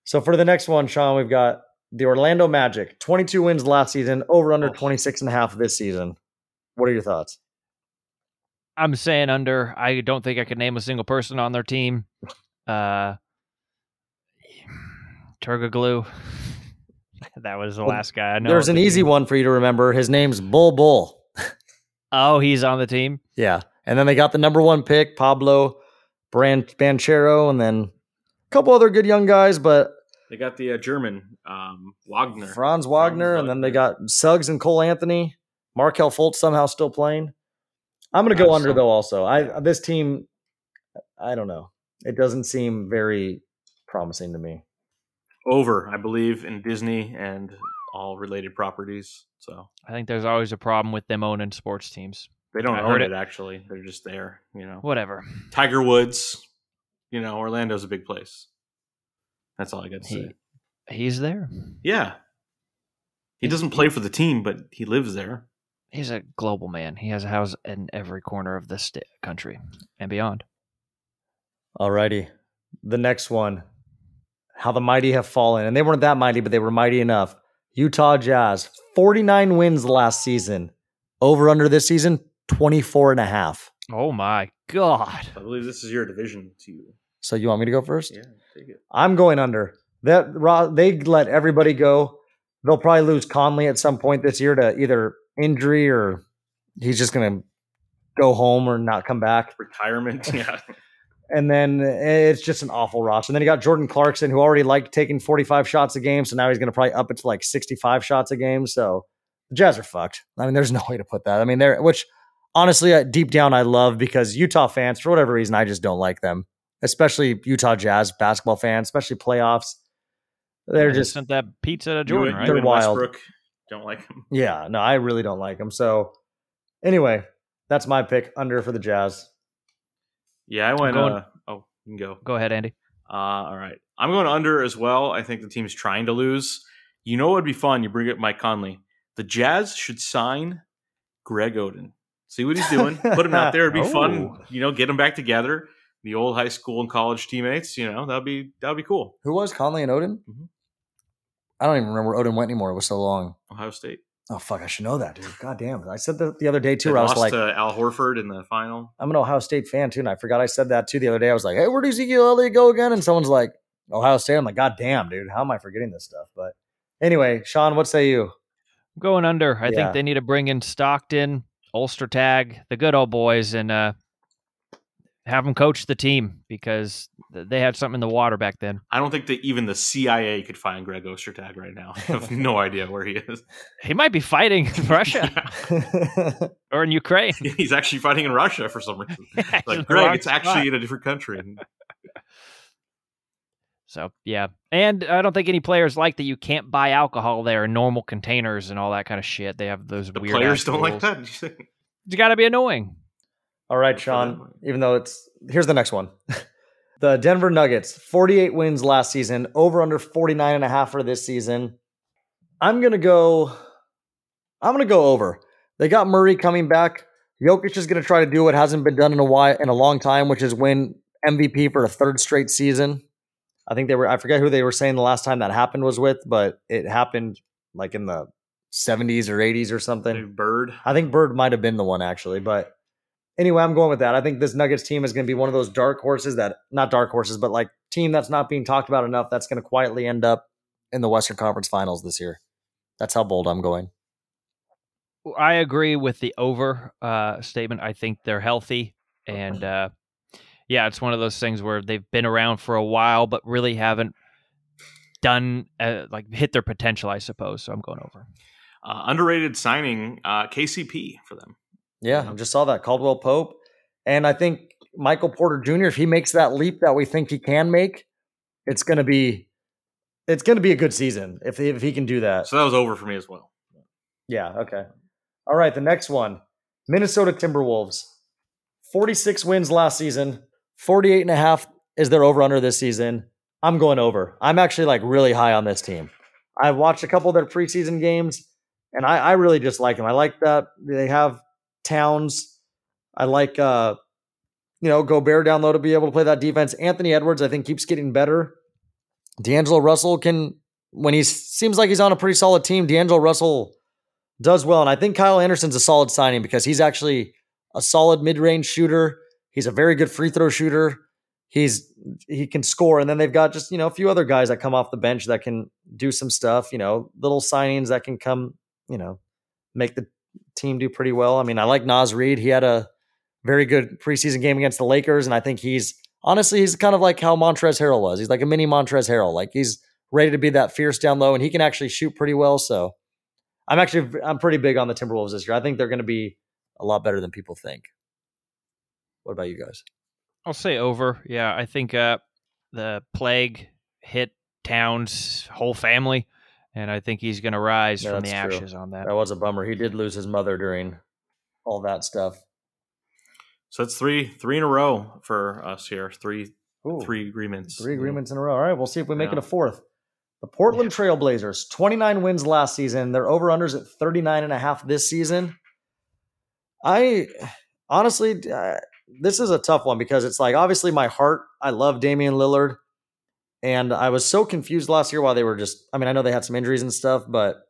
So for the next one, Sean, we've got the Orlando Magic, 22 wins last season, over under Oh. 26 and a half this season. What are your thoughts? I'm saying under. I don't think I could name a single person on their team. Uh, Turkoglu. (laughs) that was the Well, last guy I know. There's an the easy team. one for you to remember. His name's Bol Bol. Oh, he's on the team. Yeah. And then they got the number one pick, Pablo Brand Banchero, and then a couple other good young guys, but They got the uh, German um, Wagner. Franz Wagner, and then they got Suggs and Cole Anthony. Markelle Fultz somehow still playing. I'm going to go under some- though. Also, I this team, I don't know. It doesn't seem very promising to me. Over, I believe, in Disney and all related properties. So I think there's always a problem with them owning sports teams. they don't I own it. it. Actually, they're just there. You know, Whatever. Tiger Woods. You know, Orlando's a big place. That's all I got to say. He's there. Yeah. He doesn't play for the team, but he lives there. He's a global man. He has a house in every corner of this sta- country and beyond. Alrighty, the next one. How the mighty have fallen, and they weren't that mighty, but they were mighty enough. Utah Jazz, 49 wins last season. Over under this season, 24 and a half. Oh my god. I believe this is your division too. So you want me to go first? Yeah, take it. I'm going under. That Ro- they let everybody go. They'll probably lose Conley at some point this year to either injury or he's just going to go home or not come back. Retirement. (laughs) Yeah. And then it's just an awful roster. And then you got Jordan Clarkson, who already liked taking 45 shots a game. So now he's going to probably up it to like 65 shots a game. So the Jazz are fucked. I mean, there's no (laughs) way to put that. I mean, they're, which honestly, uh, deep down, I love because Utah fans, for whatever reason, I just don't like them, especially Utah Jazz basketball fans, especially playoffs. They're They just, sent that pizza to Jordan, right? They're and wild. Westbrook don't like him. yeah, no, I really don't like them. So anyway, that's my pick under for the Jazz. Yeah, I went. going- Uh, oh, you can go. Go ahead, Andy. Uh, all right. I'm going under as well. I think the team's trying to lose. You know what would be fun? You bring up Mike Conley. The Jazz should sign Greg Oden. See what he's doing. Put him out there. It'd be (laughs) fun. Oh. You know, get them back together. The old high school and college teammates. You know, that'd be that'd be cool. Who was Conley and Oden? Mhm. I don't even remember where Oden went anymore. It was so long. Ohio State. Oh fuck! I should know that, dude. (sighs) God damn! It. I said that the other day too. Where I was lost like, to Al Horford in the final. I'm an Ohio State fan too, and I forgot I said that too the other day. I was like, Hey, where did Ezekiel Elliott go again? And someone's like, Ohio State. I'm like, God damn, dude. How am I forgetting this stuff? But anyway, Sean, what say you? I'm going under. I Yeah. think they need to bring in Stockton. Ostertag the good old boys and uh, have them coach the team because they had something in the water back then. I don't think that even the CIA could find Greg Ostertag right now. I have no idea where he is. (laughs) He might be fighting in Russia (laughs) or in Ukraine. (laughs) He's actually fighting in Russia for some reason. Like Greg, it's spot. actually in a different country. So yeah, and I don't think any players like that. You can't buy alcohol there in normal containers and all that kind of shit. They have those The weird players don't like that. You? It's got to be annoying. All right, Sean. Even though it's here's the next one. (laughs) the Denver Nuggets, 48 wins last season, over under 49 and a half for this season. I'm to go I'm to go over. They got Murray coming back. Jokic is to try to do what hasn't been done in a while in a long time, which is win MVP for a third straight season. I think they were I forget who they were saying the last time that happened was with, but it happened like in the 70s or 80s or something. Bird. I think Bird might have been the one actually, but anyway, I'm going with that. I think this Nuggets team is going to be one of those dark horses that not dark horses, but like team that's not being talked about enough. That's going to quietly end up in the Western Conference Finals this year. That's how bold I'm going. I agree with the over uh, statement. I think they're healthy, and uh, yeah, it's one of those things where they've been around for a while, but really haven't done uh, like hit their potential. I suppose. So I'm going over. Uh, underrated signing uh, KCP for them. Yeah, I just saw that Caldwell Pope, and I think Michael Porter Jr. If he makes that leap that we think he can make, it's going to be it's going to be a good season if if he can do that. So that was over for me as well. Yeah, okay. All right, the next one. Minnesota Timberwolves. 46 wins last season. 48 and a half is their over under this season. I'm going over. I'm actually like really high on this team. I've watched a couple of their preseason games and I, I really just like them. I like that they have Towns. I like uh you know, Gobert down low to be able to play that defense. Anthony Edwards, I think, keeps getting better. D'Angelo Russell can when he seems like he's on a pretty solid team, D'Angelo Russell does well. And I think Kyle Anderson's a solid signing because he's actually a solid mid-range shooter. He's a very good free throw shooter. He's he can score. And then they've got just, you know, a few other guys that come off the bench that can do some stuff, you know, little signings that can come, you know, make the team do pretty well. I mean, I like Naz Reid. He had a very good preseason game against the Lakers, and I think he's honestly he's kind of like how Montrezl Harrell was. He's like a mini Montrezl Harrell. Like he's ready to be that fierce down low, and he can actually shoot pretty well. So I'm actually I'm pretty big on the Timberwolves this year. I think they're going to be a lot better than people think. What about you guys? I'll say over. Yeah, I think uh, the plague hit Towns' whole family, and I think he's going to rise Yeah, from the that's true. ashes on that. That was a bummer. He did lose his mother during all that stuff. So it's three three in a row for us here. Three Ooh, three agreements. Three agreements in a row. All right, we'll see if we make it a fourth. The Portland Trailblazers, 29 wins last season. Their over-unders at 39 and a half this season. I honestly, uh, this is a tough one because it's like, obviously my heart, I love Damian Lillard. And I was so confused last year while they were just, I mean, I know they had some injuries and stuff, but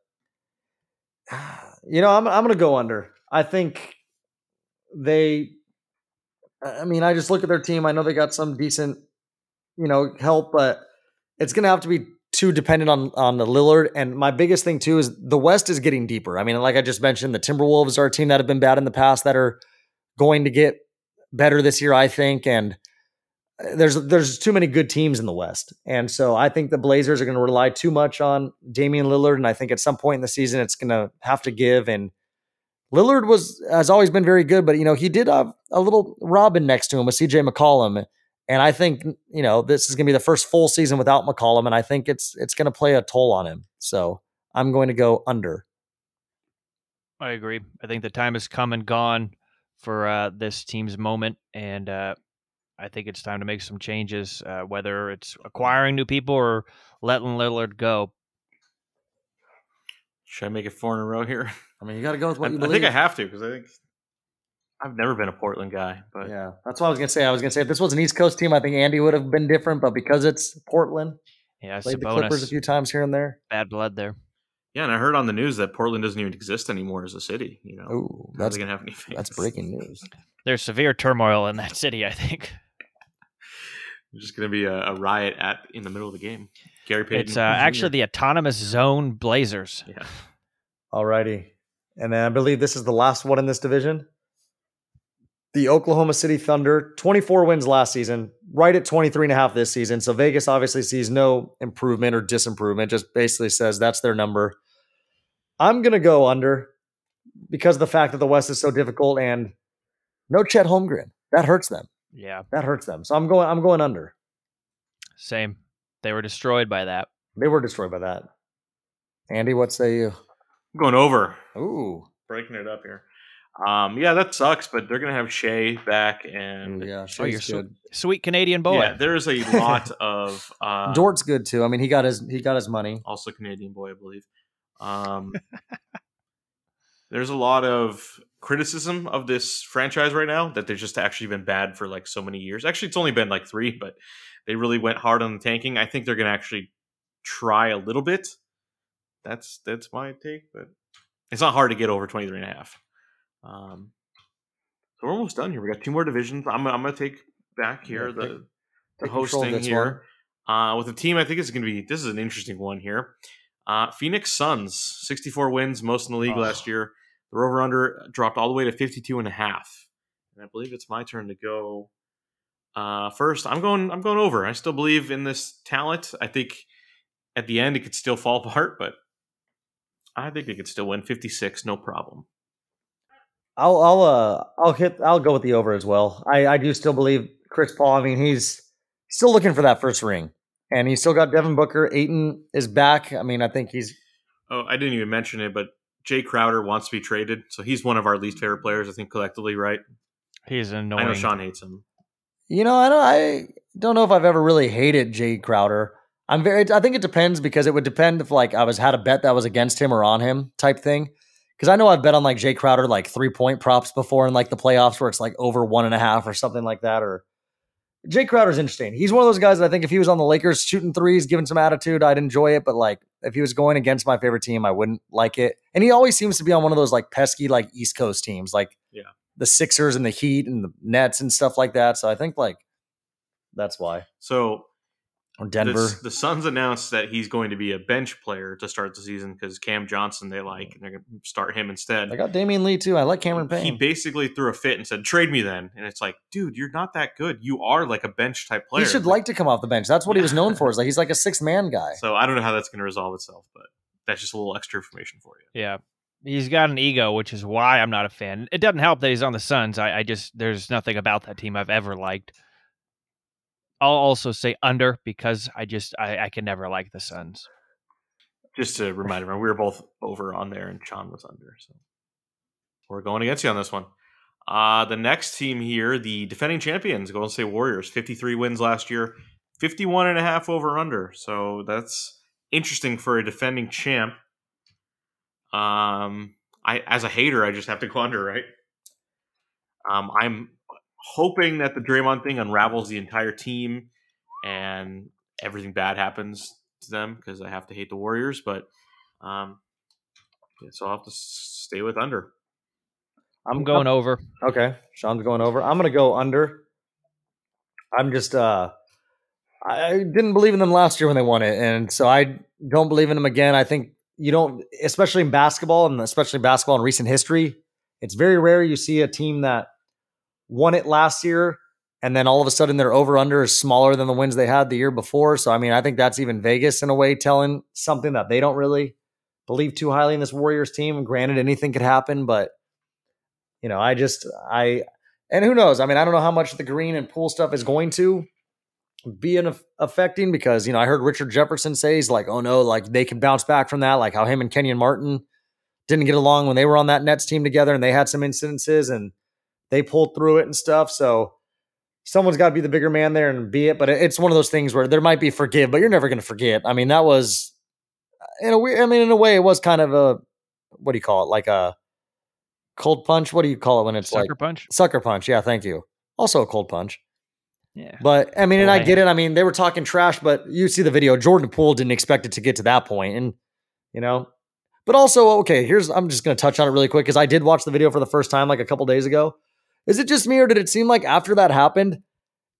(sighs) you know, I'm, I'm to go under. I think they, I mean, I just look at their team. I know they got some decent, you know, help, but it's to have to be too dependent on on the Lillard. And my biggest thing too is the West is getting deeper. I mean, like I just mentioned, the Timberwolves are a team that have been bad in the past that are going to get better this year, I think. And there's there's too many good teams in the West, and so I think the Blazers are going to rely too much on Damian Lillard. And I think at some point in the season, it's going to have to give. And Lillard was has always been very good, but you know he did have a little Robin next to him with CJ McCollum, and I think you know this is going to be the first full season without McCollum, and I think it's it's going to play a toll on him. So I'm going to go under. I agree. I think the time has come and gone for uh, this team's moment, and uh, I think it's time to make some changes, uh, whether it's acquiring new people or letting Lillard go. Should I make it four in a row here? (laughs) I mean, you got to go with I, what you I think I have to because I think I've never been a Portland guy, but Yeah, that's what I was going to say. I was going to say if this was an East Coast team, I think Andy would have been different, but because it's Portland, Yeah, it's played a the Clippers a few times here and there. Bad blood there. yeah. And I heard on the news that Portland doesn't even exist anymore as a city. You know, Oh, How's that's gonna have any fans? that's breaking news. There's severe turmoil in that city. I think There's just gonna be a, a riot at in the middle of the game. Gary Payton. it's uh, actually the autonomous zone Blazers. yeah. Alrighty. And then I believe this is the last one in this division. The Oklahoma City Thunder, 24 wins last season, right at 23 and a half this season. So Vegas obviously sees no improvement or disimprovement, just basically says that's their number. I'm going to go under because of the fact that the West is so difficult and no Chet Holmgren. That hurts them. Yeah, That hurts them. So I'm going I'm going under. same. They were destroyed by that. They were destroyed by that. Andy, what say you? I'm going over. Ooh. Breaking it up here. Um, yeah, that sucks, but they're gonna have Shai back, and yeah, Oh, Shai's you're so good. sweet Canadian boy. yeah, there's a (laughs) lot of uh, Dort's good too. I mean, he got his he got his money. also Canadian boy, I believe. Um, (laughs) there's a lot of criticism of this franchise right now that they've just actually been bad for like so many years. Actually, it's only been like three, but they really went hard on the tanking. I think they're going to actually try a little bit. That's that's my take, but it's not hard to get over 23 and a half. Um, so we're almost done here. We got two more divisions. I'm, I'm going to take back here Yeah, the, take- the take hosting here. Uh, with a team, I think it's going to be this is an interesting one here. Uh, Phoenix Suns, 64 wins, most in the league Oh. last year. The over under dropped all the way to 52 and a half. And I believe it's my turn to go uh, first. I'm going I'm going over. I still believe in this talent. I think at the end it could still fall (laughs) apart, but I think they could still win 56 no problem. I'll I'll uh I'll hit I'll go with the over as well. I I do still believe Chris Paul. I mean, he's still looking for that first ring, and he's still got Devin Booker. Ayton is back. I mean, I think he's Oh, I didn't even mention it, but Jay Crowder wants to be traded, so he's one of our least mm-hmm. favorite players, I think collectively, right? He's annoying. I know Sean hates him. You know, I don't. I don't know if I've ever really hated Jay Crowder. I'm very. I think it depends because it would depend if like I was had a bet that was against him or on him type thing. Because I know I've bet on like Jay Crowder like three point props before in like the playoffs where it's like over one and a half or something like that. Or Jay Crowder's interesting. He's one of those guys that I think if he was on the Lakers shooting threes, giving some attitude, I'd enjoy it. But like if he was going against my favorite team, I wouldn't like it. And he always seems to be on one of those like pesky like East Coast teams, like Yeah. the Sixers and the Heat and the Nets and stuff like that. So I think like that's why. So Or Denver. The, the Suns announced that he's going to be a bench player to start the season because Cam Johnson they like, and they're going to start him instead. I got Damian Lee too. I like Cameron Payne. he basically threw a fit and said, "Trade me then." And it's like, dude, you're not that good. You are like a bench type player. He should like to come off the bench. That's what he was known (laughs) for. Is like he's like a six man guy. So I don't know how that's going to resolve itself, but that's just a little extra information for you. Yeah. He's got an ego, which is why I'm not a fan. It doesn't help that he's on the Suns. I, I just there's nothing about that team I've ever liked. I'll also say under because I just I, I can never like the Suns. Just to remind everyone, we were both over on there, and Sean was under. So we're going against you on this one. Uh, the next team here, the defending champions, Golden State Warriors, 53 wins last year, 51 and a half over under. So that's interesting for a defending champ. Um, I as a hater, I just have to go under, right? Um, I'm hoping that the Draymond thing unravels the entire team and everything bad happens to them because I have to hate the Warriors. But um, yeah, so I'll have to stay with under. I'm going over. Okay, Sean's going over. I'm gonna go under. I'm just uh I didn't believe in them last year when they won it, and so I don't believe in them again. I think you don't, especially in basketball, and especially basketball in recent history. It's very rare you see a team that won it last year, and then all of a sudden their over under is smaller than the wins they had the year before. So I mean, I think that's even Vegas in a way telling something that they don't really believe too highly in this Warriors team. Granted, anything could happen, but you know, I just I and who knows? I mean, I don't know how much the Green and Poole stuff is going to be an aff- affecting because you know I heard Richard Jefferson say he's like, oh no, like they can bounce back from that, like how him and Kenyon Martin didn't get along when they were on that Nets team together and they had some incidences and they pulled through it and stuff. So someone's got to be the bigger man there and be it. But it's one of those things where there might be forgive, but you're never going to forget. I mean, that was uh, in a weird. I mean, in a way, it was kind of a what do you call it? Like a cold punch. What do you call it when it's Sucker like punch. sucker punch? Yeah, thank you. Also a cold punch. Yeah. But I mean, and I get it. I mean, they were talking trash, but you see the video. Jordan Poole didn't expect it to get to that point, and you know. But also, okay, here's I'm just going to touch on it really quick because I did watch the video for the first time like a couple days ago. Is it just me or did it seem like after that happened,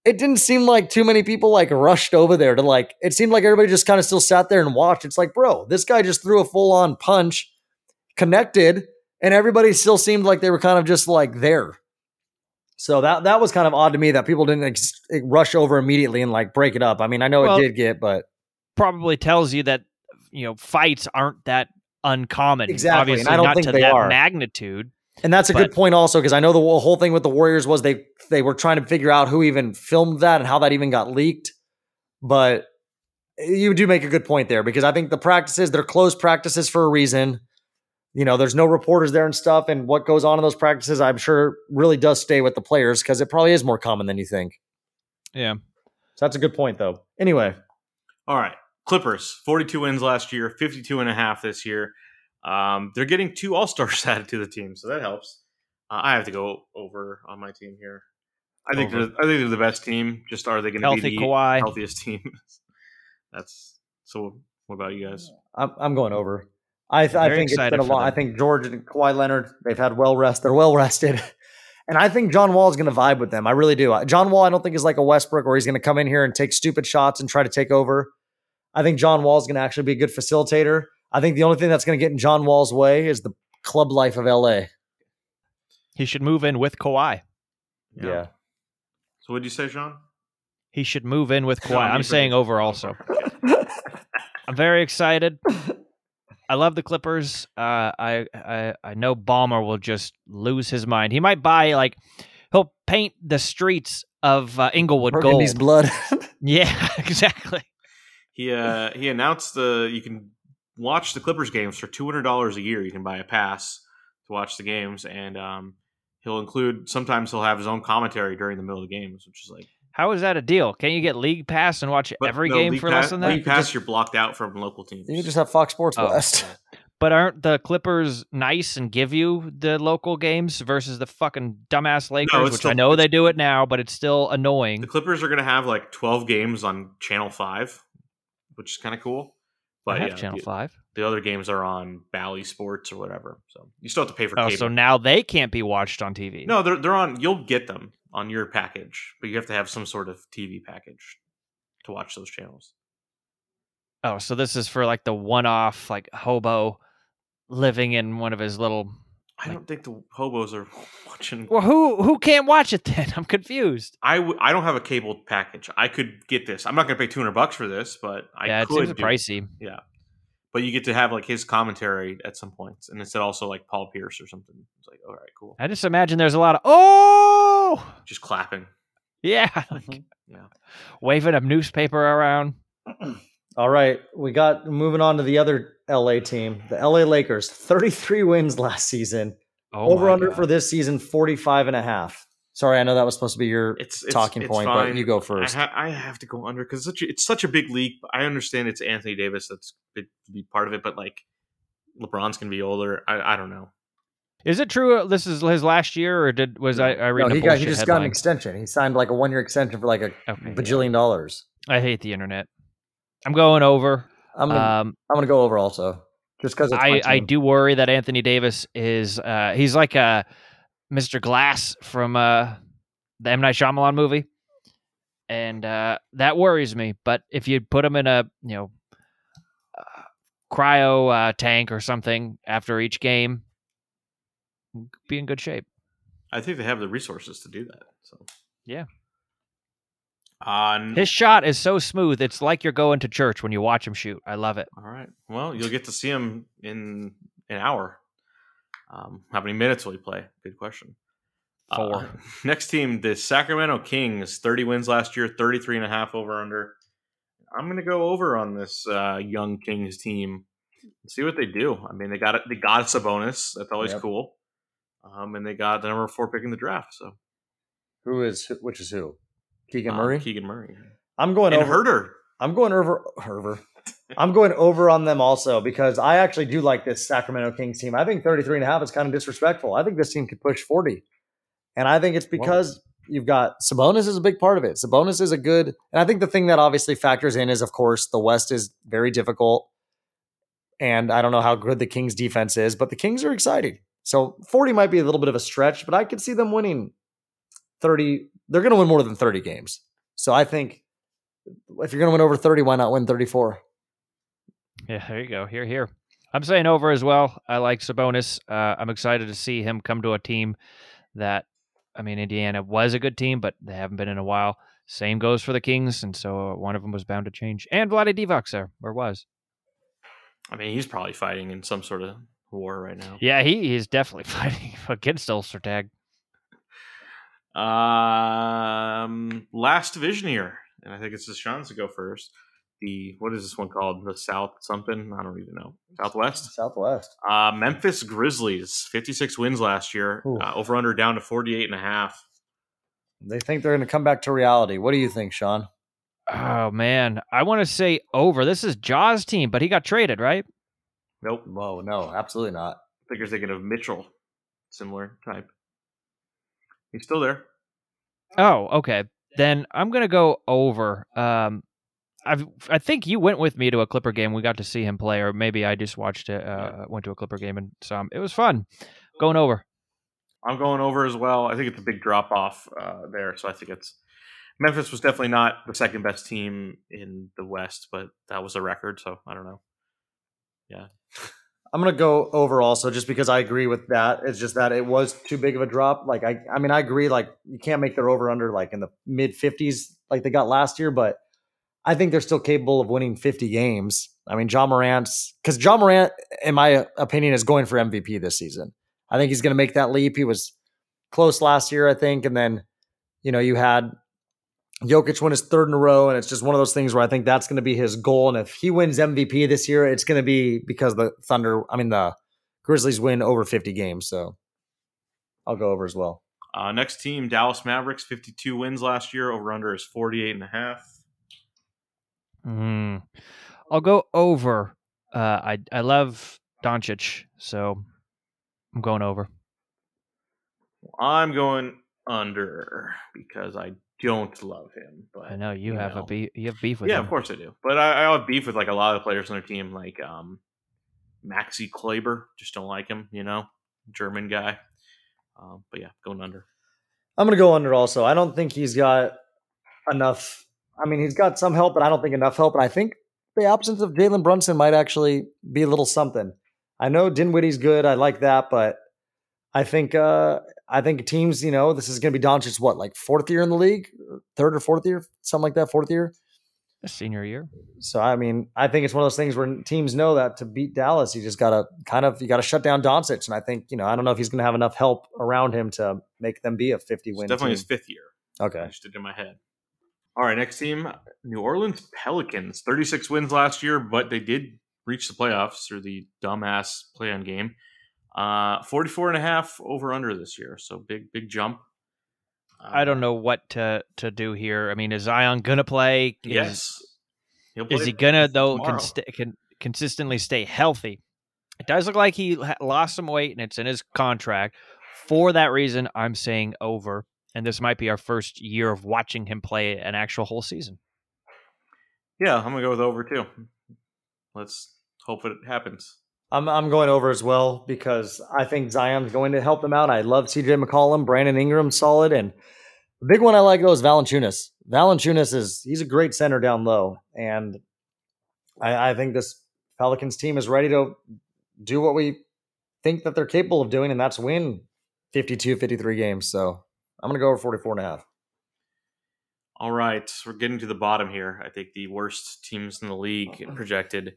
it didn't seem like too many people like rushed over there to like? It seemed like everybody just kind of still sat there and watched. It's like, bro, this guy just threw a full on punch, connected, and everybody still seemed like they were kind of just like there. So that that was kind of odd to me that people didn't ex- eh, rush over immediately and like break it up. I mean, I know Well- it did get, but Probably tells you that you know fights aren't that uncommon. Exactly, and Obviously, I don't not think to they that are. magnitude. And that's a But- good point also because I know the whole whole thing with the Warriors was they they were trying to figure out who even filmed that and how that even got leaked. But you do make a good point there because I think the practices they're closed practices for a reason. You know, there's no reporters there and stuff, and what goes on in those practices, I'm sure, really does stay with the players because it probably is more common than you think. Yeah. So that's a good point, though. Anyway, All right. Clippers, 42 wins last year, 52 and a half this year. Um, they're getting two All Stars (laughs) added to the team, so that helps. Uh, I have to go over on my team here. I think Over. they're, I think they're the best team. Just are they going to be Healthy the Kawhi. healthiest team? (laughs) That's so. What about you guys? I'm, I'm going over. I, th- I think it's excited been a for long. I think George and Kawhi Leonard they've had well rest. They're well (laughs) rested, and I think John Wall is going to vibe with them. I really do. John Wall, I don't think is like a Westbrook where he's going to come in here and take stupid shots and try to take over. I think John Wall is going to actually be a good facilitator. I think the only thing that's going to get in John Wall's way is the club life of LA. He should move in with Kawhi. Yeah. So what did you say, Sean? He should move in with No, Kawhi. you I'm saying forget- over also. (laughs) I'm very excited. I love the Clippers. Uh, I, I I know Ballmer will just lose his mind. He might buy like he'll paint the streets of uh, Inglewood gold. Burgundy's blood. (laughs) Yeah, (laughs) exactly. He uh he announced the you can watch the Clippers games for two hundred dollars a year. You can buy a pass to watch the games, and um, he'll include sometimes he'll have his own commentary during the middle of the games, which is like How is that a deal? Can't you get League Pass and watch but every no, game for Pass- less than that? League Pass, you're blocked out from local teams. you just have Fox Sports Oh. West. But aren't the Clippers nice and give you the local games versus the fucking dumbass Lakers, it's which still- I know they do it now, but it's still annoying. the. Clippers are going to have like twelve games on Channel Five, which is kind of cool. I But have yeah, Channel the, Five. the other games are on Bally Sports or whatever. So you still have to pay for Oh, cable. so now they can't be watched on TV. no, they're they're on. You'll get them on your package, but you have to have some sort of TV package to watch those channels. Oh, so this is for like the one-off, like hobo living in one of his little. I Like- don't think the hobos are (laughs) watching. Well, who who can't watch it then? (laughs) I'm confused. I w- I don't have a cable package. I could get this. I'm not going to pay 200 bucks for this, but I yeah, it could. do pricey. Yeah, but you get to have like his commentary at some points, and instead also like Paul Pierce or something. It's like, all right, cool. I just imagine there's a lot of oh Just clapping. yeah, (laughs) like, Mm-hmm. Yeah. waving a newspaper around. (clears throat) All right, we got moving on to the other LA team, the LA Lakers. 33 wins last season. Oh Over under God. for this season 45 and a half. Sorry, I know that was supposed to be your It's, it's talking it's point, fine. but you go first. I, ha- I have to go under because such a, it's such a big league. I understand it's Anthony Davis that's big to be part of it, but like LeBron's gonna be older. I, I don't know. Is it true? Uh, this is his last year, or did was I? I read no, a he got he bullshit just got an extension. He signed like a one year extension for like a Okay, yeah. bajillion dollars. I hate the internet. I'm going over. I'm gonna Um, I'm gonna go over also just because I, I do worry that Anthony Davis is uh, he's like a Mr. Glass from uh, the M Night Shyamalan movie, and uh, that worries me. But if you put him in a you know uh, cryo uh, tank or something after each game, be in good shape. I think they have the resources to do that. So Yeah. On His shot is so smooth; it's like you're going to church when you watch him shoot. I love it. all right. Well, you'll get to see him in an hour. Um, how many minutes will he play? Good question. Four. Uh, (laughs) next team, the Sacramento Kings, 30 wins last year, 33 and a half over under. I'm going to go over on this uh, young Kings team see what they do. I mean, they got it. They got Sabonis. That's always Yep. cool. Um, and they got the number four pick in the draft. So who is which is who? Keegan uh, Murray. Keegan Murray, I'm going and over. Herder. I'm going over Herver. I'm going over on them also because I actually do like this Sacramento Kings team. I think 33 and a half is kind of disrespectful. I think this team could push 40. And I think it's because you've got Sabonis is a big part of it. Sabonis is a good, and I think the thing that obviously factors in is, of course, the West is very difficult. And I don't know how good the Kings defense is, but the Kings are exciting. So 40 might be a little bit of a stretch, but I could see them winning 30. They're going to win more than 30 games. So I think if you're going to win over 30, why not win 34? Yeah, there you go. Here, here. I'm saying over as well. I like Sabonis. Uh, I'm excited to see him come to a team that, I mean, Indiana was a good team, but they haven't been in a while. Same goes for the Kings, and so one of them was bound to change. And Vlade Divac there, or was. I mean, he's probably fighting in some sort of war right now. Yeah, he he's definitely (laughs) fighting against Ostertag. Um, last division here, and I think it's Sean's to go first. The what is this one called? The South something? I don't even know. Southwest. Southwest. Uh, Memphis Grizzlies, 56 wins last year. Uh, over under down to 48 and a half. They think they're going to come back to reality. What do you think, Sean? Oh man, I want to say over. This is Jaws' team, but he got traded, right? Nope. Whoa, no, absolutely not. I think you're thinking of Mitchell, similar type. He's still there. Oh, okay. Then I'm gonna go over. Um, I I think you went with me to a Clipper game. We got to see him play, or maybe I just watched it. Uh, went to a Clipper game and saw him. It was fun. Going over. I'm going over as well. I think it's a big drop off uh, there, so I think it's Memphis was definitely not the second best team in the West, but that was a record, so I don't know. (laughs) I'm gonna go over also just because I agree with that. It's just that it was too big of a drop. Like I, I mean, I agree. Like you can't make their over under like in the mid 50s like they got last year, but I think they're still capable of winning 50 games. I mean, Ja Morant's because Ja Morant, in my opinion, is going for MVP this season. I think he's going to make that leap. He was close last year, I think, and then you know you had Jokic win his third in a row, and it's just one of those things where I think that's going to be his goal. And if he wins MVP this year, it's going to be because the Thunder, I mean the Grizzlies win over 50 games. So I'll go over as well. Uh, next team, Dallas Mavericks, 52 wins last year. Over under is 48 and a half. Mm. I'll go over. Uh, I I love Doncic, so I'm going over. I'm going under because I don't love him. But I know you, you have know. a beef. You have beef with yeah, him. of course I do. But I, I have beef with like a lot of the players on their team, like um, Maxi Kleber. Just don't like him. You know, German guy. Um, but yeah, going under. I'm going to go under also. I don't think he's got enough. I mean, he's got some help, but I don't think enough help. And I think the absence of Jalen Brunson might actually be a little something. I know Dinwiddie's good. I like that, but I think uh I think teams, you know, this is going to be Doncic's what, like fourth year in the league, third or fourth year, something like that, fourth year. Senior year. So I mean, I think it's one of those things where teams know that to beat Dallas, you just gotta kind of you gotta shut down Doncic. And I think you know, I don't know if he's going to have enough help around him to make them be a 50 It's win. definitely team. his fifth year. Okay, I Okay, just did in my head. All right, next team, New Orleans Pelicans. 36 wins last year, but they did reach the playoffs through the dumbass play-on game. Uh, 44 and a half over under this year. So big, big jump. I don't Uh, know what to to do here. I mean, is Zion gonna play? Is, Yes. He'll Is he gonna though tomorrow. const- can consistently stay healthy? It does look like he lost some weight, and it's in his contract. For that reason, I'm saying over, and this might be our first year of watching him play an actual whole season. Yeah, I'm gonna go with over too. Let's hope it happens. I'm I'm going over as well because I think Zion's going to help them out. I love CJ McCollum, Brandon Ingram, solid, and the big one I like though is Valanciunas. Valanciunas is he's a great center down low, and I, I think this Pelicans team is ready to do what we think that they're capable of doing, and that's win 52, 53 games. So I'm going to go over 44 and a half. All right, we're getting to the bottom here. I think the worst teams in the league (clears throat) projected.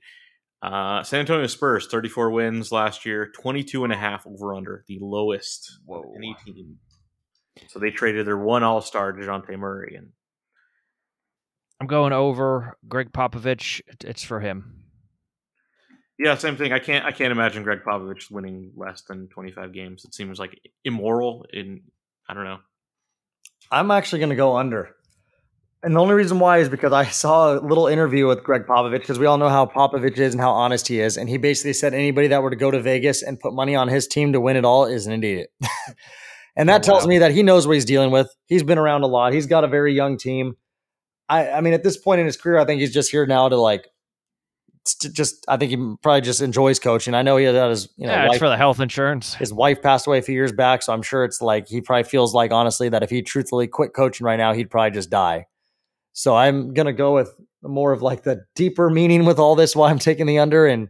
Uh, San Antonio Spurs, 34 wins last year, 22 and a half over under, the lowest of any team. So they traded their one All Star, Dejounte Murray, and I'm going over. Gregg Popovich, it's for him. yeah, same thing. I can't, I can't imagine Gregg Popovich winning less than 25 games. It seems like immoral. In I don't know. I'm actually going to go under. And the only reason why is because I saw a little interview with Gregg Popovich because we all know how Popovich is and how honest he is. And he basically said anybody that were to go to Vegas and put money on his team to win it all is an idiot. (laughs) and that Oh, tells wow. me that he knows what he's dealing with. He's been around a lot. He's got a very young team. I, I mean, at this point in his career, I think he's just here now to like, just, I think he probably just enjoys coaching. I know he had his, you know, yeah, wife- for the health insurance. his wife passed away a few years back, so I'm sure it's like he probably feels like honestly that if he truthfully quit coaching right now, he'd probably just die. So I'm gonna go with more of like the deeper meaning with all this. Why I'm taking the under and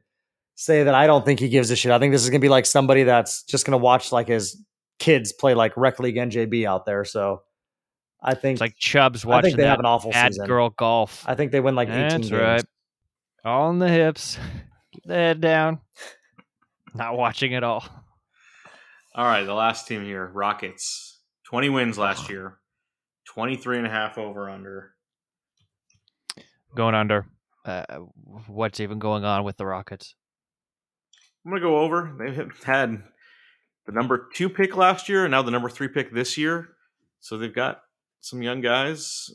say that I don't think he gives a shit. I think this is gonna be like somebody that's just gonna watch like his kids play like rec league NJB out there. So I think It's like Chubb's I watching think they that have an awful bad season. girl golf. I think they win like 18 That's games. right. All in the hips. Keep (laughs) the head down. Not watching at all. All right, the last team here, Rockets. 20 wins last year. 23 and a half over under. Going under. Uh, what's even going on with the Rockets? I'm going to go over. They've had the number two pick last year and now the number three pick this year. So they've got some young guys.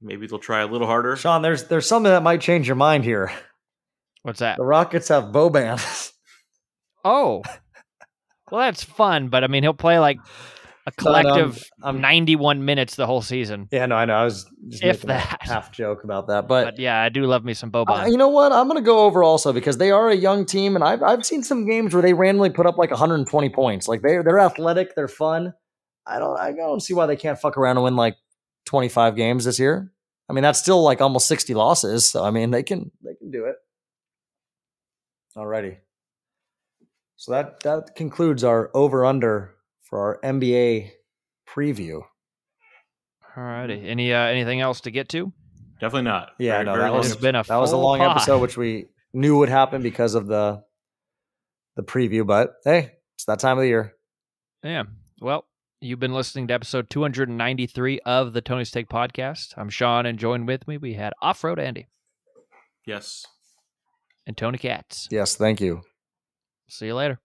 Maybe they'll try a little harder. Sean, there's there's something that might change your mind here. What's that? The Rockets have Boban. (laughs) Oh. Well, that's fun, but I mean, he'll play like a No, no, I'm- collective I'm- 91 minutes the whole season. yeah, no, I know. I was just If making a that. half joke about that, but, But yeah, I do love me some uh, you know what? I'm going to go over also because they are a young team, and I've I've seen some games where they randomly put up like 120 points. Like they they're athletic, they're fun. I don't I don't see why they can't fuck around and win like 25 games this year. I mean, that's still like almost 60 losses. So I mean, they can they can do it. Alrighty. So that that concludes our over under for our NBA preview. Alrighty. Any uh, anything else to get to? Definitely not. Yeah, Very- no, very that was been a that was a long pod. episode, which we knew would happen because of the the preview. But hey, it's that time of the year. Yeah. Well, you've been listening to episode 293 of the Tony's Take podcast. I'm Sean, and joined with me we had Off Road Andy Yes. and Tony Katz. Yes, thank you. See you later.